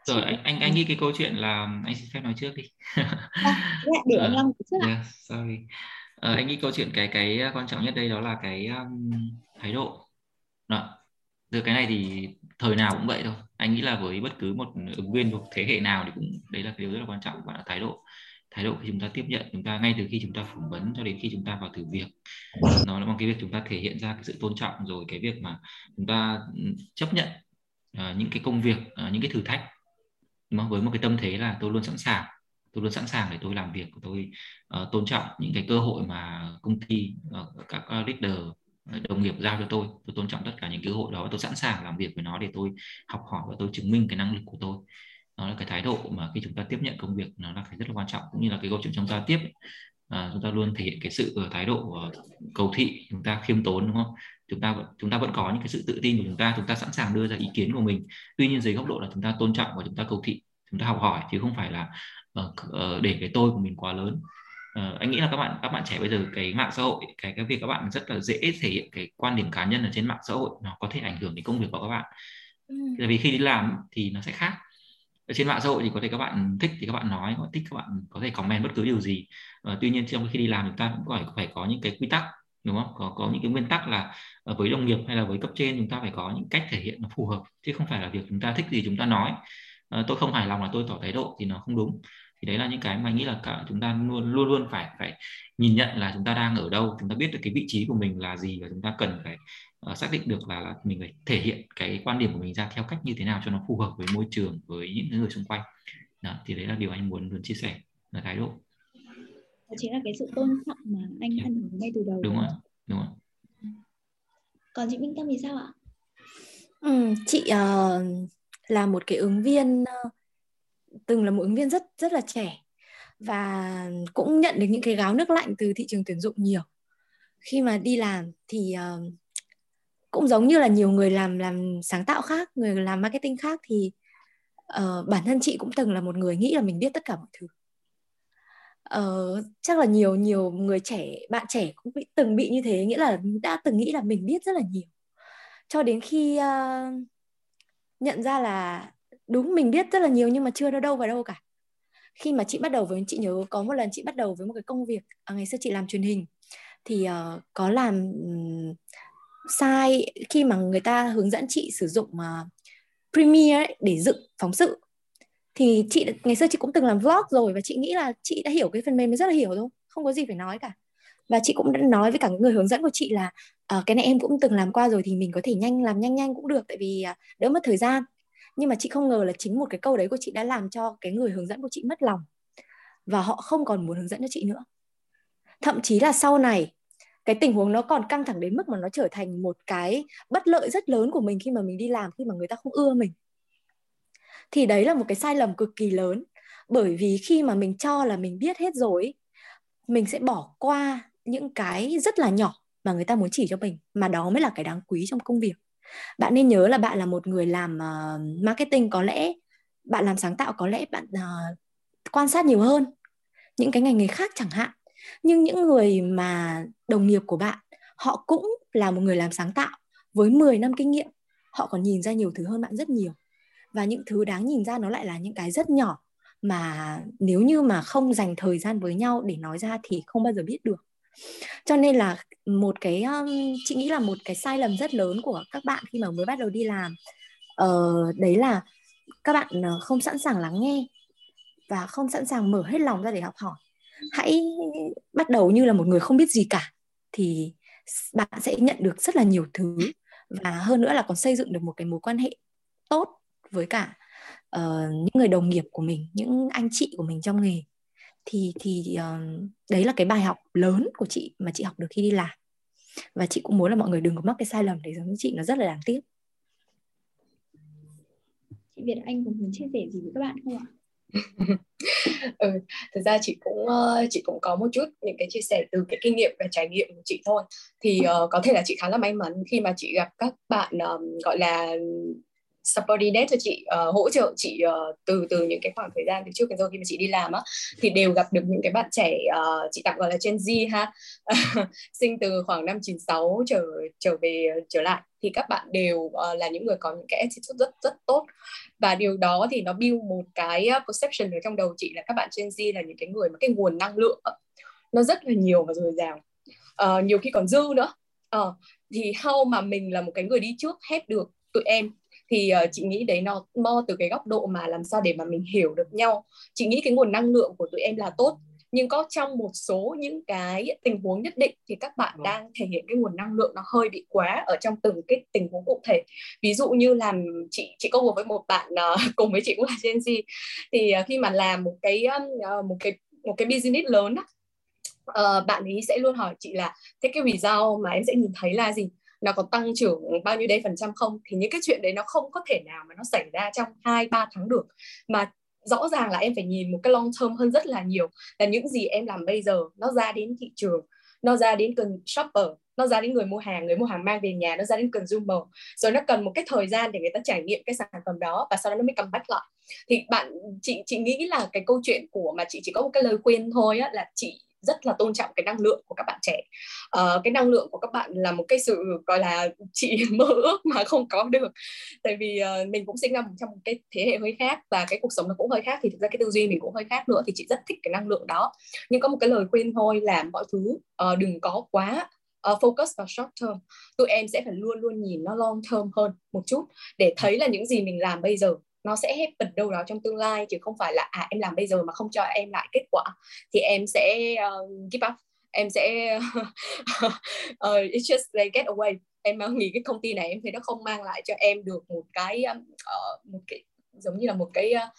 rồi anh anh anh nghĩ cái câu chuyện là anh xin phép nói trước đi. À, để anh Long trước yeah, sorry. Uh, anh nghĩ câu chuyện cái cái quan trọng nhất đây đó là cái um, thái độ. Đó. Từ cái này thì thời nào cũng vậy thôi. Anh nghĩ là với bất cứ một ứng viên thuộc thế hệ nào thì cũng đấy là cái điều rất là quan trọng và là thái độ. Thái độ khi chúng ta tiếp nhận chúng ta ngay từ khi chúng ta phỏng vấn cho đến khi chúng ta vào thử việc. Nó là bằng cái việc chúng ta thể hiện ra cái sự tôn trọng rồi cái việc mà chúng ta chấp nhận uh, những cái công việc uh, những cái thử thách mà với một cái tâm thế là tôi luôn sẵn sàng. Tôi luôn sẵn sàng để tôi làm việc của tôi uh, tôn trọng những cái cơ hội mà công ty uh, các ờ, leader đồng nghiệp giao cho tôi. Tôi tôn trọng tất cả những cơ hội đó và tôi sẵn sàng làm việc với nó để tôi học hỏi và tôi chứng minh cái năng lực của tôi. Đó là cái thái độ mà khi chúng ta tiếp nhận công việc nó là phải rất là quan trọng. Cũng như là cái câu chuyện trong giao tiếp à, chúng ta luôn thể hiện cái sự uh, thái độ uh, cầu thị chúng ta khiêm tốn đúng không? Chúng ta chúng ta vẫn có những cái sự tự tin của chúng ta chúng ta sẵn sàng đưa ra ý kiến của mình. Tuy nhiên dưới góc độ là chúng ta tôn trọng và chúng ta cầu thị chúng ta học hỏi chứ không phải là uh, uh, để cái tôi của mình quá lớn. Uh, anh nghĩ là các bạn các bạn trẻ bây giờ cái mạng xã hội cái cái việc các bạn rất là dễ thể hiện cái quan điểm cá nhân ở trên mạng xã hội nó có thể ảnh hưởng đến công việc của các bạn. Ừ. tại vì khi đi làm thì nó sẽ khác. Ở trên mạng xã hội thì có thể các bạn thích thì các bạn nói có thích các bạn có thể comment bất cứ điều gì. Uh, tuy nhiên trong khi đi làm chúng ta cũng phải phải có những cái quy tắc đúng không? Có có những cái nguyên tắc là ờ, với đồng nghiệp hay là với cấp trên chúng ta phải có những cách thể hiện nó phù hợp chứ không phải là việc chúng ta thích gì chúng ta nói. Ờ, tôi không hài lòng là tôi tỏ thái độ thì nó không đúng. Thì đấy là những cái mà nghĩ là cả chúng ta luôn luôn luôn phải phải nhìn nhận là chúng ta đang ở đâu chúng ta biết được cái vị trí của mình là gì và chúng ta cần phải uh, xác định được là, là mình phải thể hiện cái quan điểm của mình ra theo cách như thế nào cho nó phù hợp với môi trường với những người xung quanh. Đó, thì đấy là điều anh muốn muốn chia sẻ là thái độ đó chính là cái sự tôn trọng mà anh yeah. ăn ngay từ đầu đúng rồi đúng rồi. Còn chị Minh Tâm thì sao ạ? Ừ, chị uh, là một cái ứng viên uh, từng là một ứng viên rất rất là trẻ và cũng nhận được những cái gáo nước lạnh từ thị trường tuyển dụng nhiều. Khi mà đi làm thì uh, cũng giống như là nhiều người làm làm sáng tạo khác người làm marketing khác thì uh, bản thân chị cũng từng là một người nghĩ là mình biết tất cả mọi thứ uh, chắc là nhiều nhiều người trẻ bạn trẻ cũng bị từng bị như thế nghĩa là đã từng nghĩ là mình biết rất là nhiều. Cho đến khi uh, nhận ra là đúng mình biết rất là nhiều nhưng mà chưa đâu đâu vào đâu cả. Khi mà chị bắt đầu với chị nhớ có một lần chị bắt đầu với một cái công việc à, ngày xưa chị làm truyền hình thì uh, có làm um, sai khi mà người ta hướng dẫn chị sử dụng uh, Premiere ấy, để dựng phóng sự thì chị ngày xưa chị cũng từng làm vlog rồi và chị nghĩ là chị đã hiểu cái phần mềm rất là hiểu thôi không có gì phải nói cả. Và chị cũng đã nói với cả người hướng dẫn của chị là uh, cái này em cũng từng làm qua rồi thì mình có thể nhanh làm nhanh nhanh cũng được tại vì uh, đỡ mất thời gian. Nhưng mà chị không ngờ là chính một cái câu đấy của chị đã làm cho cái người hướng dẫn của chị mất lòng. Và họ không còn muốn hướng dẫn cho chị nữa. Thậm chí là sau này cái tình huống nó còn căng thẳng đến mức mà nó trở thành một cái bất lợi rất lớn của mình khi mà mình đi làm khi mà người ta không ưa mình thì đấy là một cái sai lầm cực kỳ lớn. Bởi vì khi mà mình cho là mình biết hết rồi mình sẽ bỏ qua những cái rất là nhỏ mà người ta muốn chỉ cho mình mà đó mới là cái đáng quý trong công việc. Bạn nên nhớ là bạn là một người làm uh, marketing có lẽ bạn làm sáng tạo có lẽ bạn uh, quan sát nhiều hơn những cái ngành nghề khác chẳng hạn. Nhưng những người mà đồng nghiệp của bạn họ cũng là một người làm sáng tạo với 10 năm kinh nghiệm họ còn nhìn ra nhiều thứ hơn bạn rất nhiều và những thứ đáng nhìn ra nó lại là những cái rất nhỏ mà nếu như mà không dành thời gian với nhau để nói ra thì không bao giờ biết được. Cho nên là một cái um, chị nghĩ là một cái sai lầm rất lớn của các bạn khi mà mới bắt đầu đi làm. Uh, đấy là các bạn ờ, không sẵn sàng lắng nghe và không sẵn sàng mở hết lòng ra để học hỏi. Hãy bắt đầu như là một người không biết gì cả thì bạn sẽ nhận được rất là nhiều thứ và hơn nữa là còn xây dựng được một cái mối quan hệ tốt với cả uh, những người đồng nghiệp của mình những anh chị của mình trong nghề. Thì thì uh, đấy là cái bài học lớn của chị mà chị học được khi đi làm. Và chị cũng muốn là mọi người đừng có mắc cái sai lầm để giống như chị nó rất là đáng tiếc. Chị Việt Anh có muốn chia sẻ gì với các bạn không ạ? ừ, thực ra chị cũng uh, chị cũng có một chút những cái chia sẻ từ cái kinh nghiệm và trải nghiệm của chị thôi. Thì uh, có thể là chị khá là may mắn khi mà chị gặp các bạn um, gọi là subordinate cho chị uh, hỗ trợ chị uh, từ từ những cái khoảng thời gian từ trước đến giờ khi mà chị đi làm á thì đều gặp được những cái bạn trẻ uh, chị tạm gọi là Gen Z ha. Sinh từ khoảng năm 96 trở trở về trở lại. Thì các bạn đều uh, là những người có những cái attitude rất rất tốt. Và điều đó thì nó build một cái perception ở trong đầu chị là các bạn Gen Z là những cái người mà cái nguồn năng lượng nó rất là nhiều và dồi dào. Uh, nhiều khi còn dư nữa. Uh, thì how mà mình là một cái người đi trước hết được tụi em thì uh, chị nghĩ đấy nó mo từ cái góc độ mà làm sao để mà mình hiểu được nhau. Chị nghĩ cái nguồn năng lượng của tụi em là tốt nhưng có trong một số những cái tình huống nhất định thì các bạn đang thể hiện cái nguồn năng lượng nó hơi bị quá ở trong từng cái tình huống cụ thể. Ví dụ như làm chị chị có với một bạn uh, cùng với chị cũng là Gen Z thì uh, khi mà làm một cái uh, một cái một cái business lớn á, uh, bạn ấy sẽ luôn hỏi chị là thế cái result mà em sẽ nhìn thấy là gì nó có tăng trưởng bao nhiêu đây phần trăm không? Thì những cái chuyện đấy nó không có thể nào mà nó xảy ra trong hai ba tháng được. Mà rõ ràng là em phải nhìn một cái long term hơn rất là nhiều. Là những gì em làm bây giờ nó ra đến thị trường nó ra đến cần shopper nó ra đến người mua hàng người mua hàng mang về nhà nó ra đến consumer. Rồi nó cần một cái thời gian để người ta trải nghiệm cái sản phẩm đó và sau đó nó mới cầm bắt lại. Thì bạn chị chị nghĩ là cái câu chuyện của mà chị chỉ có một cái lời khuyên thôi á, là chị rất là tôn trọng cái năng lượng của các bạn trẻ. Uh, cái năng lượng của các bạn là một cái sự gọi là chị mơ ước mà không có được. Tại vì uh, mình cũng sinh ra trong một cái thế hệ hơi khác và cái cuộc sống nó cũng hơi khác thì thực ra cái tư duy mình cũng hơi khác nữa thì chị rất thích cái năng lượng đó. Nhưng có một cái lời khuyên thôi là mọi thứ uh, đừng có quá uh, focus vào short term. Tụi em sẽ phải luôn luôn nhìn nó long term hơn một chút để thấy là những gì mình làm bây giờ nó sẽ happen đâu đó trong tương lai chứ không phải là à em làm bây giờ mà không cho em lại kết quả thì em sẽ uh, give up em sẽ uh, it's just they get away. Em nghĩ cái công ty này em thấy nó không mang lại cho em được một cái uh, một cái giống như là một cái uh,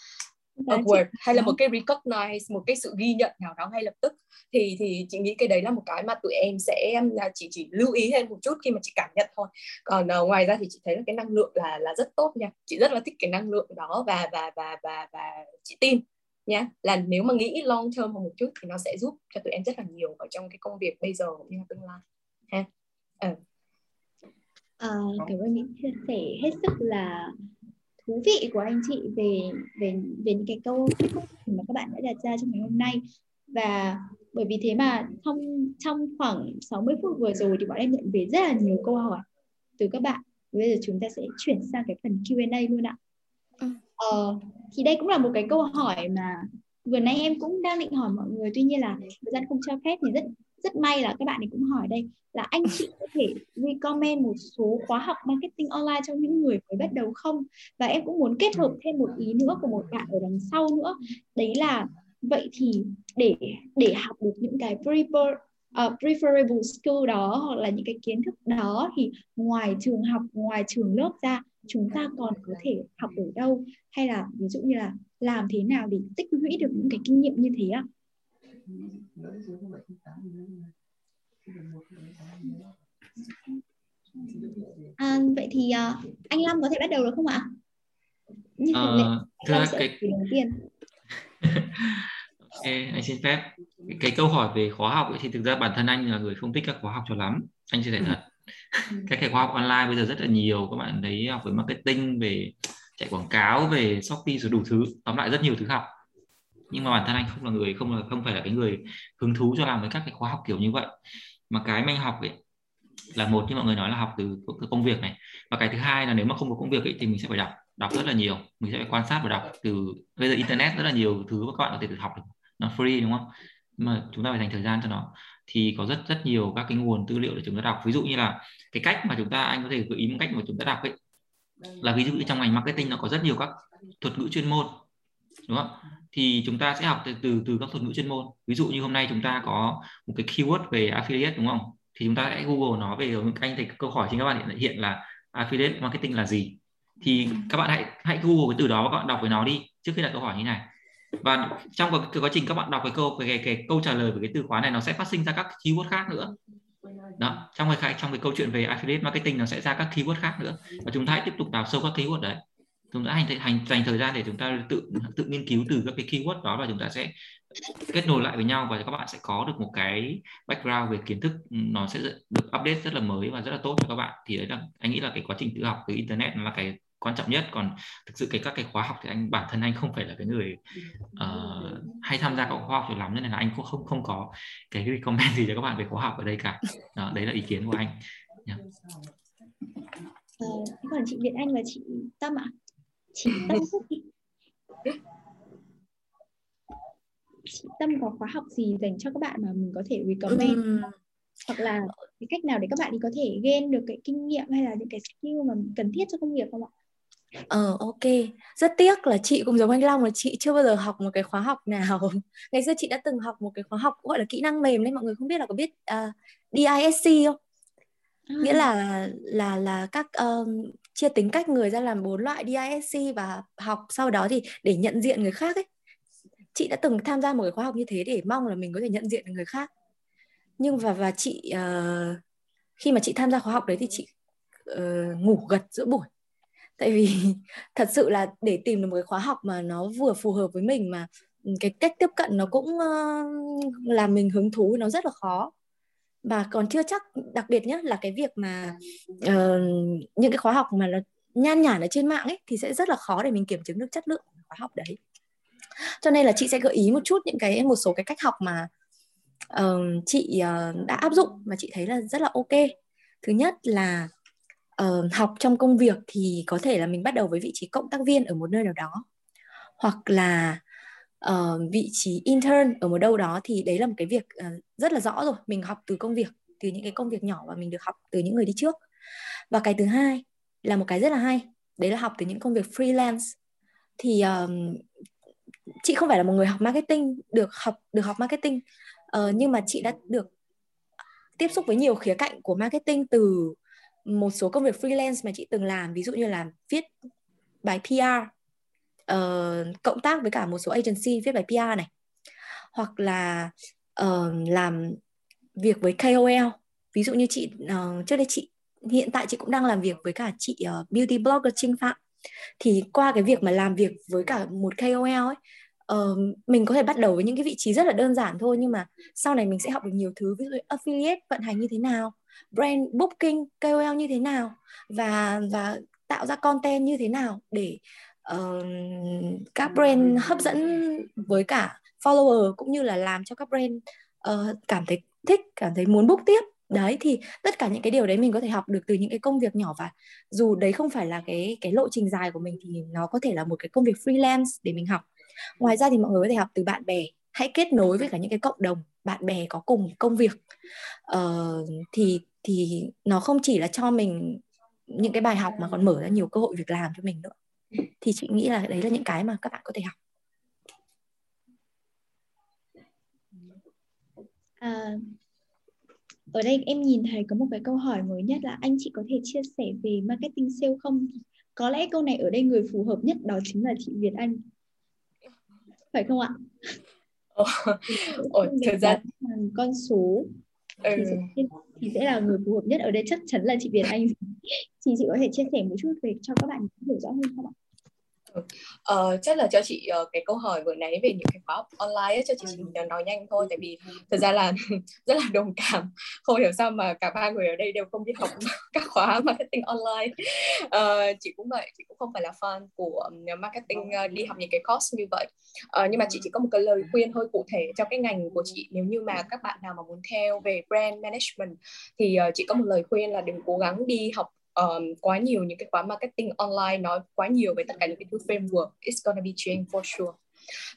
award hay là một cái recognize một cái sự ghi nhận nào đó ngay lập tức. Thì thì chị nghĩ cái đấy là một cái mà tụi em sẽ chỉ chỉ lưu ý thêm một chút khi mà chị cảm nhận thôi. Còn uh, ngoài ra thì chị thấy là cái năng lượng là là rất tốt nha. Chị rất là thích cái năng lượng đó và và và và và chị tin nha. Là nếu mà nghĩ long term hơn một chút thì nó sẽ giúp cho tụi em rất là nhiều ở trong cái công việc bây giờ cũng như là tương lai ha. Ừ. À, cảm ơn những chia sẻ. Hết sức là thú vị của anh chị về về về những cái câu mà các bạn đã đặt ra trong ngày hôm nay. Và bởi vì thế mà trong trong khoảng 60 phút vừa rồi thì bọn em nhận về rất là nhiều câu hỏi từ các bạn. Bây giờ chúng ta sẽ chuyển sang cái phần Q&A luôn ạ. Ừ. ờ, thì đây cũng là một cái câu hỏi mà vừa nãy em cũng đang định hỏi mọi người. Tuy nhiên là thời gian không cho phép thì rất rất may là các bạn ấy cũng hỏi đây là anh chị có thể recommend một số khóa học marketing online cho những người mới bắt đầu không? Và em cũng muốn kết hợp thêm một ý nữa của một bạn ở đằng sau nữa. Đấy là vậy thì để để học được những cái prefer, uh, preferable skill đó hoặc là những cái kiến thức đó thì ngoài trường học ngoài trường lớp ra chúng ta còn có thể học ở đâu? Hay là ví dụ như là làm thế nào để tích lũy được những cái kinh nghiệm như thế ạ? À, vậy thì uh, anh Lâm có thể bắt đầu được không ạ? Như uh, lệ, thưa cái ok, anh xin phép. Cái, cái câu hỏi về khóa học ấy, thì thực ra bản thân anh là người không thích các khóa học cho lắm. Anh chia sẻ thật. các cái khóa học online bây giờ rất là nhiều. Các bạn thấy học về marketing, về chạy quảng cáo, về Shopee rồi đủ thứ. Tóm lại rất nhiều thứ học nhưng mà bản thân anh không là người không là không phải là cái người hứng thú cho làm với các cái khóa học kiểu như vậy. Mà cái mà anh học ấy là một như mọi người nói là học từ, từ công việc này. Và cái thứ hai là nếu mà không có công việc ấy, thì mình sẽ phải đọc đọc rất là nhiều. Mình sẽ phải quan sát và đọc từ bây giờ internet rất là nhiều thứ mà các bạn có thể tự học được. Nó free đúng không? Mà chúng ta phải dành thời gian cho nó. Thì có rất rất nhiều các cái nguồn tư liệu để chúng ta đọc. Ví dụ như là cái cách mà chúng ta anh có thể gợi ý một cách mà chúng ta đọc ấy. Là ví dụ như trong ngành marketing nó có rất nhiều các thuật ngữ chuyên môn đúng không? Thì chúng ta sẽ học từ từ, từ các thuật ngữ chuyên môn. Ví dụ như hôm nay chúng ta có một cái keyword về affiliate đúng không? Thì chúng ta sẽ google nó về anh thì câu hỏi trên các bạn hiện, hiện là affiliate marketing là gì. Thì các bạn hãy hãy google cái từ đó và các bạn đọc với nó đi trước khi đặt câu hỏi như này. Và trong cái, cái quá trình các bạn đọc cái câu cái, cái, cái câu trả lời về cái từ khóa này nó sẽ phát sinh ra các keyword khác nữa. Đó trong cái trong cái câu chuyện về affiliate marketing nó sẽ ra các keyword khác nữa. Và chúng ta hãy tiếp tục đào sâu các keyword đấy chúng ta hành hành dành thời gian để chúng ta tự tự nghiên cứu từ các cái keyword đó và chúng ta sẽ kết nối lại với nhau và các bạn sẽ có được một cái background về kiến thức ừ, nó sẽ được update rất là mới và rất là tốt cho các bạn. Thì đấy là anh nghĩ là cái quá trình tự học từ internet là cái quan trọng nhất. Còn thực sự cái các cái khóa học thì anh bản thân anh không phải là cái người uh, hay tham gia các khóa học nhiều lắm nên là anh cũng không không có cái comment gì cho các bạn về khóa học ở đây cả. Đó, đấy là ý kiến của anh yeah. ờ, còn chị Việt Anh và chị Tâm ạ? Chị Tâm chị Tâm có khóa học gì dành cho các bạn mà mình có thể recommend uhm. hoặc là cái cách nào để các bạn có thể gain được cái kinh nghiệm hay là những cái skill mà cần thiết cho công việc không ạ? Ờ ok, rất tiếc là chị cũng giống anh Long là chị chưa bao giờ học một cái khóa học nào. Ngày xưa chị đã từng học một cái khóa học gọi là kỹ năng mềm đấy mọi người không biết là có biết uh, DISC không? À. Nghĩa là là là các um, chia tính cách người ra làm bốn loại DISC và học sau đó thì để nhận diện người khác ấy. Chị đã từng tham gia một cái khóa học như thế để mong là mình có thể nhận diện được người khác. Nhưng và và chị uh, khi mà chị tham gia khóa học đấy thì chị uh, ngủ gật giữa buổi tại vì thật sự là để tìm được một cái khóa học mà nó vừa phù hợp với mình mà ừ, cái cách tiếp cận nó cũng uh, làm mình hứng thú nó rất là khó và còn chưa chắc đặc biệt nhất là cái việc mà uh, những cái khóa học mà nó nhan nhản ở trên mạng ấy thì sẽ rất là khó để mình kiểm chứng được chất lượng của khóa học đấy. Cho nên là chị sẽ gợi ý một chút những cái một số cái cách học mà uh, chị uh, đã áp dụng mà chị thấy là rất là ok. Thứ nhất là uh, học trong công việc thì có thể là mình bắt đầu với vị trí cộng tác viên ở một nơi nào đó. Hoặc là uh, vị trí intern ở một đâu đó thì đấy là một cái việc uh, rất là rõ rồi. Mình học từ công việc từ những cái công việc nhỏ và mình được học từ những người đi trước. Và cái thứ hai là một cái rất là hay đấy là học từ những công việc freelance. Thì um, chị không phải là một người học marketing được học được học marketing uh, nhưng mà chị đã được tiếp xúc với nhiều khía cạnh của marketing từ một số công việc freelance mà chị từng làm. Ví dụ như là viết bài PR uh, cộng tác với cả một số agency viết bài PR này. Hoặc là uh, làm việc với KOL ví dụ như chị uh, trước đây chị hiện tại chị cũng đang làm việc với cả chị uh, beauty blogger Trinh Phạm. Thì qua cái việc mà làm việc với cả một KOL ấy uh, mình có thể bắt đầu với những cái vị trí rất là đơn giản thôi nhưng mà sau này mình sẽ học được nhiều thứ. Ví dụ affiliate vận hành như thế nào brand booking KOL như thế nào và và tạo ra content như thế nào để uh, các brand hấp dẫn với cả follower cũng như là làm cho các brand uh, cảm thấy thích cảm thấy muốn book tiếp. Đấy thì tất cả những cái điều đấy mình có thể học được từ những cái công việc nhỏ và dù đấy không phải là cái cái lộ trình dài của mình thì nó có thể là một cái công việc freelance để mình học. Ngoài ra thì mọi người có thể học từ bạn bè. Hãy kết nối với cả những cái cộng đồng bạn bè có cùng công việc. Uh, thì thì nó không chỉ là cho mình những cái bài học mà còn mở ra nhiều cơ hội việc làm cho mình nữa thì chị nghĩ là đấy là những cái mà các bạn có thể học à, ở đây em nhìn thấy có một cái câu hỏi mới nhất là anh chị có thể chia sẻ về marketing sale không có lẽ câu này ở đây người phù hợp nhất đó chính là chị Việt Anh phải không ạ? Ồ, thực ra con số ừ. thì, sẽ, thì sẽ là người phù hợp nhất ở đây chắc chắn là chị Việt Anh thì chị có thể chia sẻ một chút về cho các bạn hiểu rõ hơn không ạ? Uh, chắc là cho chị uh, cái câu hỏi vừa nãy về những cái khóa học online ấy, cho chị chỉ nói nhanh thôi tại vì thật ra là rất là đồng cảm. Không hiểu sao mà cả ba người ở đây đều không đi học các khóa marketing online. Uh, chị cũng vậy chị cũng không phải là fan của marketing uh, đi học những cái course như vậy. Uh, nhưng mà chị chỉ có một cái lời khuyên hơi cụ thể cho cái ngành của chị. Nếu như mà các bạn nào mà muốn theo về brand management thì uh, chị có một lời khuyên là đừng cố gắng đi học um, quá nhiều những cái khóa marketing online nói quá nhiều về tất cả những cái thứ framework it's gonna be changed for sure.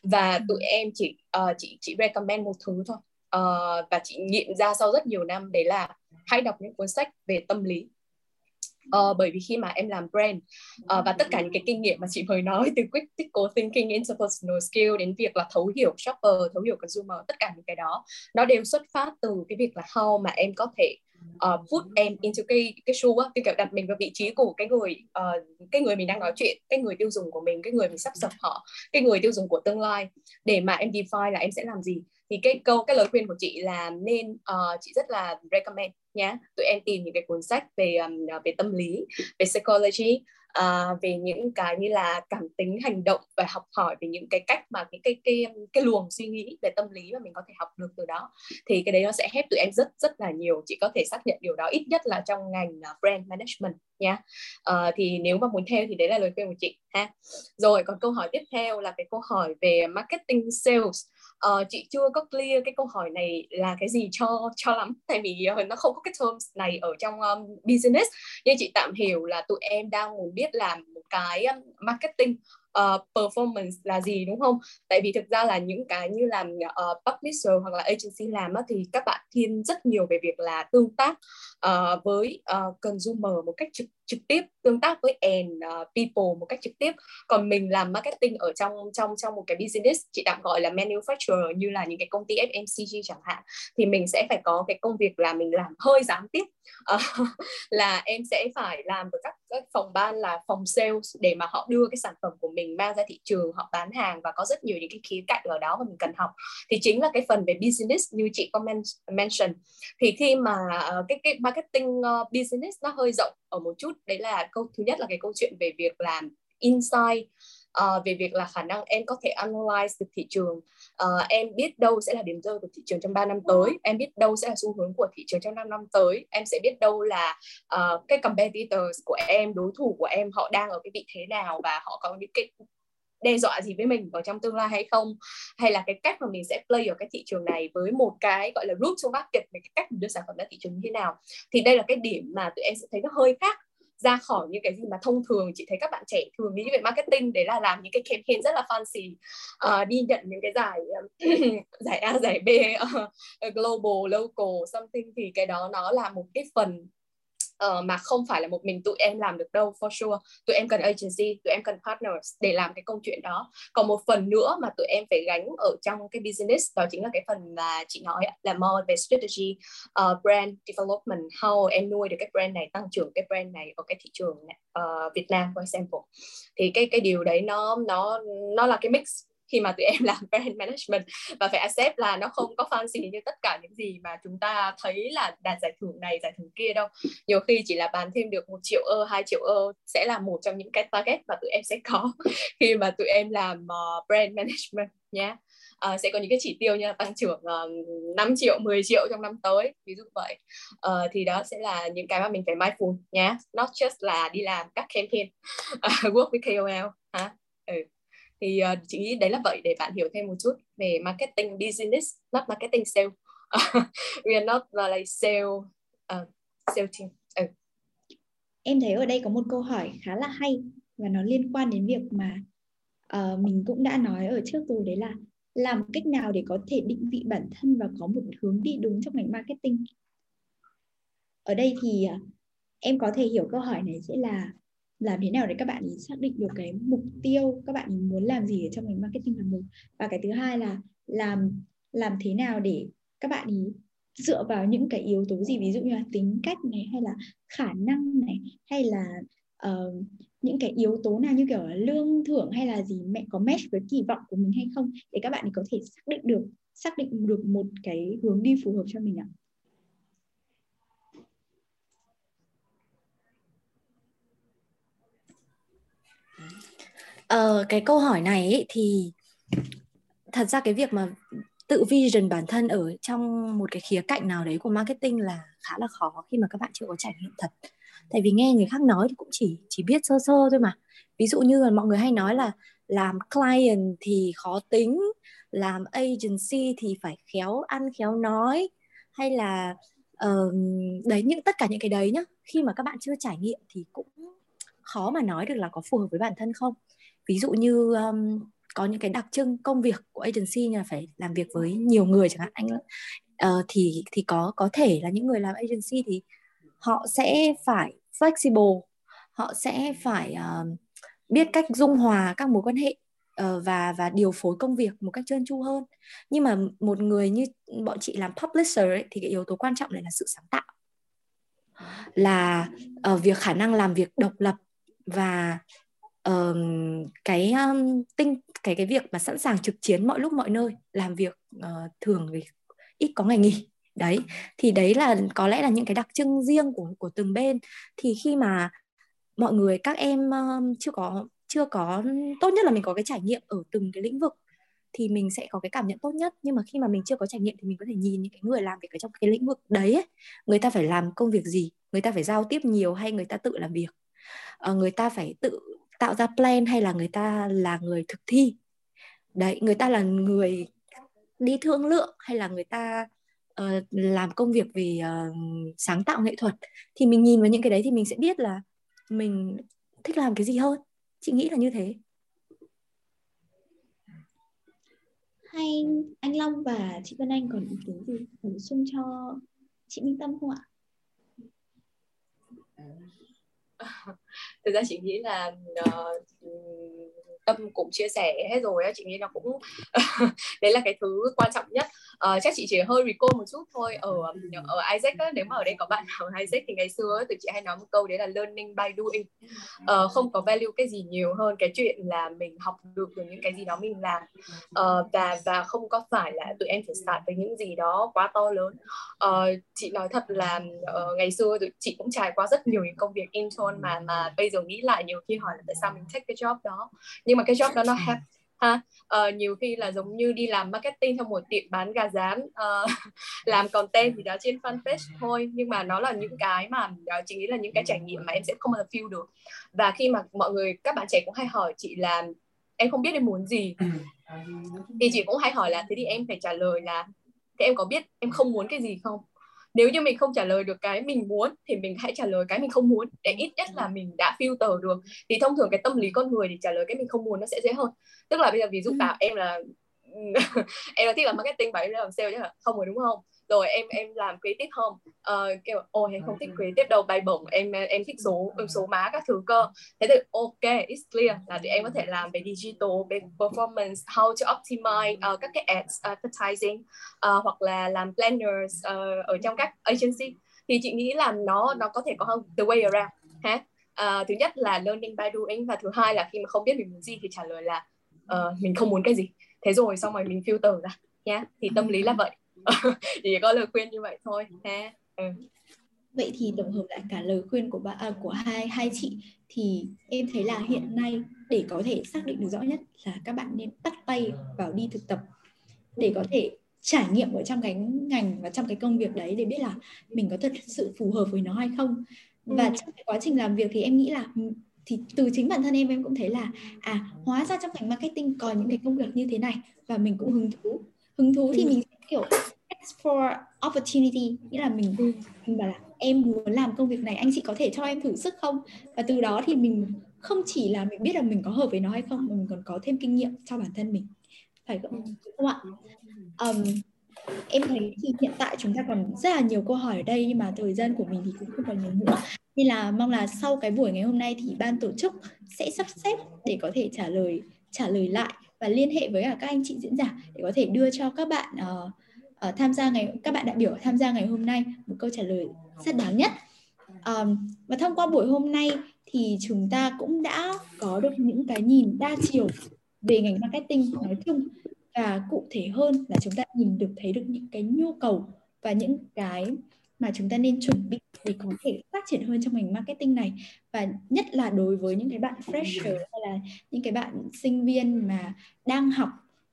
Và tụi em chỉ uh, chỉ chỉ recommend một thứ thôi. Uh, và chị nghiệm ra sau rất nhiều năm đấy là hãy đọc những cuốn sách về tâm lý. Uh, bởi vì khi mà em làm brand uh, và tất cả những cái kinh nghiệm mà chị mới nói từ critical thinking interpersonal skill đến việc là thấu hiểu shopper, thấu hiểu consumer, tất cả những cái đó nó đều xuất phát từ cái việc là how mà em có thể uh, put em into cái cái shoe á, cái kiểu đặt mình vào vị trí của cái người uh, cái người mình đang nói chuyện, cái người tiêu dùng của mình, cái người mình sắp sập họ, cái người tiêu dùng của tương lai. Để mà em define là em sẽ làm gì. Thì cái câu cái lời khuyên của chị là nên uh, chị rất là recommend nhé tụi em tìm những cái cuốn sách về um, về tâm lý về psychology uh, về những cái như là cảm tính hành động và học hỏi về những cái cách mà cái cái cái cái luồng suy nghĩ về tâm lý mà mình có thể học được từ đó. Thì cái đấy nó sẽ help tụi em rất rất là nhiều. Chị có thể xác nhận điều đó ít nhất là trong ngành uh, brand management nha. Uh, thì nếu mà muốn theo thì đấy là lời khuyên của chị ha. Rồi còn câu hỏi tiếp theo là cái câu hỏi về marketing sales uh, chị chưa có clear cái câu hỏi này là cái gì cho cho lắm. Tại vì uh, nó không có cái terms này ở trong um, business. Nhưng chị tạm hiểu là tụi em đang muốn biết làm một cái um, marketing uh, performance là gì đúng không? Tại vì thực ra là những cái như làm uh, publisher hoặc là agency làm á, thì các bạn thiên rất nhiều về việc là tương tác uh, với uh, consumer một cách trực trực tiếp tương tác với end uh, people một cách trực tiếp còn mình làm marketing ở trong trong trong một cái business chị tạm gọi là manufacturer như là những cái công ty FMCG chẳng hạn thì mình sẽ phải có cái công việc là mình làm hơi gián tiếp uh, là em sẽ phải làm với các, các phòng ban là phòng sales để mà họ đưa cái sản phẩm của mình mang ra thị trường họ bán hàng và có rất nhiều những cái khía cạnh ở đó mà mình cần học. Thì chính là cái phần về business như chị có mention. Thì khi mà ờ, cái cái marketing ờ, business nó hơi rộng ở một chút, đấy là câu, thứ nhất là cái câu chuyện về việc làm insight uh, về việc là khả năng em có thể analyze được thị trường uh, em biết đâu sẽ là điểm rơi của thị trường trong 3 năm tới em biết đâu sẽ là xu hướng của thị trường trong 5 năm tới em sẽ biết đâu là uh, cái competitors của em đối thủ của em họ đang ở cái vị thế nào và họ có những cái đe dọa gì với mình ở trong tương lai hay không. Hay là cái cách mà mình sẽ play ở cái thị trường này với một cái gọi là route to market về cái cách mình đưa sản phẩm ra thị trường như thế nào. Thì đây là cái điểm mà tụi em sẽ thấy nó hơi khác ra khỏi những cái gì mà thông thường chị thấy các bạn trẻ thường nghĩ về marketing đấy là làm những cái campaign rất là fancy uh, đi nhận những cái giải um, giải A giải B uh, global local something thì cái đó nó là một cái phần uh, mà không phải là một mình tụi em làm được đâu for sure. Tụi em cần agency tụi em cần partners để làm cái câu chuyện đó. Còn một phần nữa mà tụi em phải gánh ở trong cái business đó chính là cái phần mà chị nói là more về strategy uh, brand development how em nuôi được cái brand này tăng trưởng cái brand này ở cái thị trường này, uh, Việt Nam for example. Thì cái cái điều đấy nó nó nó là cái mix khi mà tụi em làm brand management và phải accept là nó không có fancy như tất cả những gì mà chúng ta thấy là đạt giải thưởng này giải thưởng kia đâu. Nhiều khi chỉ là bán thêm được một triệu ơ hai triệu ơ sẽ là một trong những cái target mà tụi em sẽ có khi mà tụi em làm uh, brand management nhé uh, ờ, sẽ có những cái chỉ tiêu như là tăng trưởng ờ, uh, 5 triệu 10 triệu trong năm tới ví dụ vậy. Uh, thì đó sẽ là những cái mà mình phải mindful nhé not just là đi làm các campaign uh, work with KOL hả? Ừ thì uh, chị nghĩ đấy là vậy để bạn hiểu thêm một chút về marketing business not marketing sale. We are not uh, like sale uh, sale team. Uh. em thấy ở đây có một câu hỏi khá là hay và nó liên quan đến việc mà uh, mình cũng đã nói ở trước rồi đấy là làm cách nào để có thể định vị bản thân và có một hướng đi đúng trong ngành marketing? Ở đây thì uh, em có thể hiểu câu hỏi này sẽ là làm thế nào để các bạn xác định được cái mục tiêu các bạn muốn làm gì ở trong ngành marketing là một và cái thứ hai là làm làm thế nào để các bạn ý dựa vào những cái yếu tố gì? Ví dụ như là tính cách này hay là khả năng này hay là uh, những cái yếu tố nào như kiểu là lương thưởng hay là gì mẹ có match với kỳ vọng của mình hay không? Để các bạn có thể xác định được xác định được một cái hướng đi phù hợp cho mình ạ. Ờ, cái câu hỏi này ấy, thì thật ra cái việc mà tự vision bản thân ở trong một cái khía cạnh nào đấy của marketing là khá là khó khi mà các bạn chưa có trải nghiệm thật. Tại vì nghe người khác nói thì cũng chỉ chỉ biết sơ sơ thôi mà. Ví dụ như là mọi người hay nói là làm client thì khó tính làm agency thì phải khéo ăn khéo nói hay là uh, đấy những tất cả những cái đấy nhá. Khi mà các bạn chưa trải nghiệm thì cũng khó mà nói được là có phù hợp với bản thân không ví dụ như um, có những cái đặc trưng công việc của agency như là phải làm việc với nhiều người chẳng hạn anh uh, thì thì có có thể là những người làm agency thì họ sẽ phải flexible họ sẽ phải uh, biết cách dung hòa các mối quan hệ uh, và và điều phối công việc một cách trơn tru hơn. Nhưng mà một người như bọn chị làm publisher ấy, thì cái yếu tố quan trọng này là sự sáng tạo. Là uh, việc khả năng làm việc độc lập và uh, cái um, tinh cái cái việc mà sẵn sàng trực chiến mọi lúc mọi nơi làm việc uh, thường thì ít có ngày nghỉ. Đấy thì đấy là có lẽ là những cái đặc trưng riêng của của từng bên. Thì khi mà mọi người các em um, chưa có chưa có tốt nhất là mình có cái trải nghiệm ở từng cái lĩnh vực thì mình sẽ có cái cảm nhận tốt nhất. Nhưng mà khi mà mình chưa có trải nghiệm thì mình có thể nhìn những cái người làm việc ở trong cái lĩnh vực đấy ấy, người ta phải làm công việc gì? Người ta phải giao tiếp nhiều hay người ta tự làm việc? Uh, người ta phải tự tạo ra plan hay là người ta là người thực thi? Đấy người ta là người đi thương lượng hay là người ta uh, làm công việc về uh, sáng tạo nghệ thuật? Thì mình nhìn vào những cái đấy thì mình sẽ biết là mình thích làm cái gì hơn. Chị nghĩ là như thế. Hay anh Long và chị Vân Anh còn ý kiến gì bổ sung cho chị Minh Tâm không ạ? Thực ra chị nghĩ là uh, tâm cũng chia sẻ hết rồi chị nghĩ là cũng đấy là cái thứ quan trọng nhất. À, chắc chị chỉ hơi recall một chút thôi ở ở Isaac á, nếu mà ở đây có bạn nào Isaac thì ngày xưa tụi chị hay nói một câu đấy là learning by doing. À, không có value cái gì nhiều hơn cái chuyện là mình học được từ những cái gì đó mình làm. À, và và không có phải là tụi em phải start với những gì đó quá to lớn. À, chị nói thật là uh, ngày xưa tụi chị cũng trải qua rất nhiều những công việc intern mà mà bây giờ nghĩ lại nhiều khi hỏi là tại sao mình take cái job đó. Nhưng mà cái job đó nó hẹp ha uh, nhiều khi là giống như đi làm marketing trong một tiệm bán gà rán uh, làm content thì đó trên fanpage thôi. Nhưng mà nó là những cái mà chị nghĩ là những cái trải nghiệm mà em sẽ không bao giờ feel được. Và khi mà mọi người các bạn trẻ cũng hay hỏi chị là em không biết em muốn gì? Thì chị cũng hay hỏi là thế thì em phải trả lời là thế em có biết em không muốn cái gì không nếu như mình không trả lời được cái mình muốn thì mình hãy trả lời cái mình không muốn. Để ít nhất là mình đã filter được. Thì thông thường cái tâm lý con người thì trả lời cái mình không muốn nó sẽ dễ hơn. Tức là bây giờ ví dụ bảo em là em là thích làm marketing và em làm sale chứ không rồi đúng không rồi em em làm creative không? Uh, kêu ôi em không thích creative đâu bay bổng em em thích số em số má các thứ cơ. Thế thì ok it's clear là để em có thể làm về digital về performance how to optimize uh, các cái ads advertising uh, hoặc là làm planners uh, ở trong các agency. Thì chị nghĩ là nó nó có thể có hơn the way around ha? Uh, thứ nhất là learning by doing và thứ hai là khi mà không biết mình muốn gì thì trả lời là uh, mình không muốn cái gì. Thế rồi xong rồi mình filter ra nhé yeah. thì tâm lý là vậy chỉ có lời khuyên như vậy thôi ha ừ. vậy thì tổng hợp lại cả lời khuyên của bạn à, của hai hai chị thì em thấy là hiện nay để có thể xác định được rõ nhất là các bạn nên bắt tay vào đi thực tập để có thể trải nghiệm ở trong cái ngành và trong cái công việc đấy để biết là mình có thật sự phù hợp với nó hay không và ừ. trong cái quá trình làm việc thì em nghĩ là ừ, thì từ chính bản thân em em cũng thấy là à hóa ra trong ngành marketing còn những cái công việc như thế này và mình cũng hứng thú hứng thú thì ừ. mình kiểu explore opportunity nghĩa là mình mình bảo là em muốn làm công việc này anh chị có thể cho em thử sức không? Và từ đó thì mình không chỉ là mình biết là mình có hợp với nó hay không mà mình còn có thêm kinh nghiệm cho bản thân mình. Phải không, không ạ? Um, em thấy thì hiện tại chúng ta còn rất là nhiều câu hỏi ở đây nhưng mà thời gian của mình thì cũng không còn nhiều nữa. Nên là mong là sau cái buổi ngày hôm nay thì ban tổ chức sẽ sắp xếp để có thể trả lời trả lời lại và liên hệ với cả các anh chị diễn giả để có thể đưa cho các bạn uh, uh, tham gia ngày các bạn đại biểu tham gia ngày hôm nay một câu trả lời rất đáng nhất. Um, và thông qua buổi hôm nay thì chúng ta cũng đã có được những cái nhìn đa chiều về ngành marketing nói chung và cụ thể hơn là chúng ta nhìn được thấy được những cái nhu cầu và những cái mà chúng ta nên chuẩn bị để có thể phát triển hơn trong ngành marketing này. Và nhất là đối với những cái bạn fresher hay là những cái bạn sinh viên mà đang học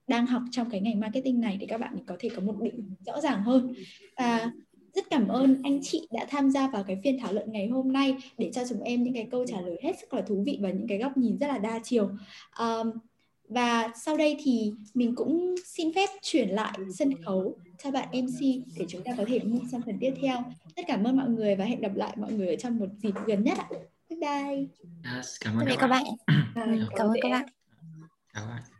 đang học trong cái ngành marketing này để các bạn có thể có một định rõ ràng hơn. Và rất cảm ơn anh chị đã tham gia vào cái phiên thảo luận ngày hôm nay để cho chúng em những cái câu trả lời hết sức là thú vị và những cái góc nhìn rất là đa chiều. Um, và sau đây thì mình cũng xin phép chuyển lại sân khấu cho bạn MC để chúng ta có thể move sang phần tiếp theo. Rất cảm ơn mọi người và hẹn gặp lại mọi người ở trong một dịp gần nhất ạ. Bye bye. Yes, cảm ơn các bạn. bạn. Cảm ơn các bạn. Cảm ơn.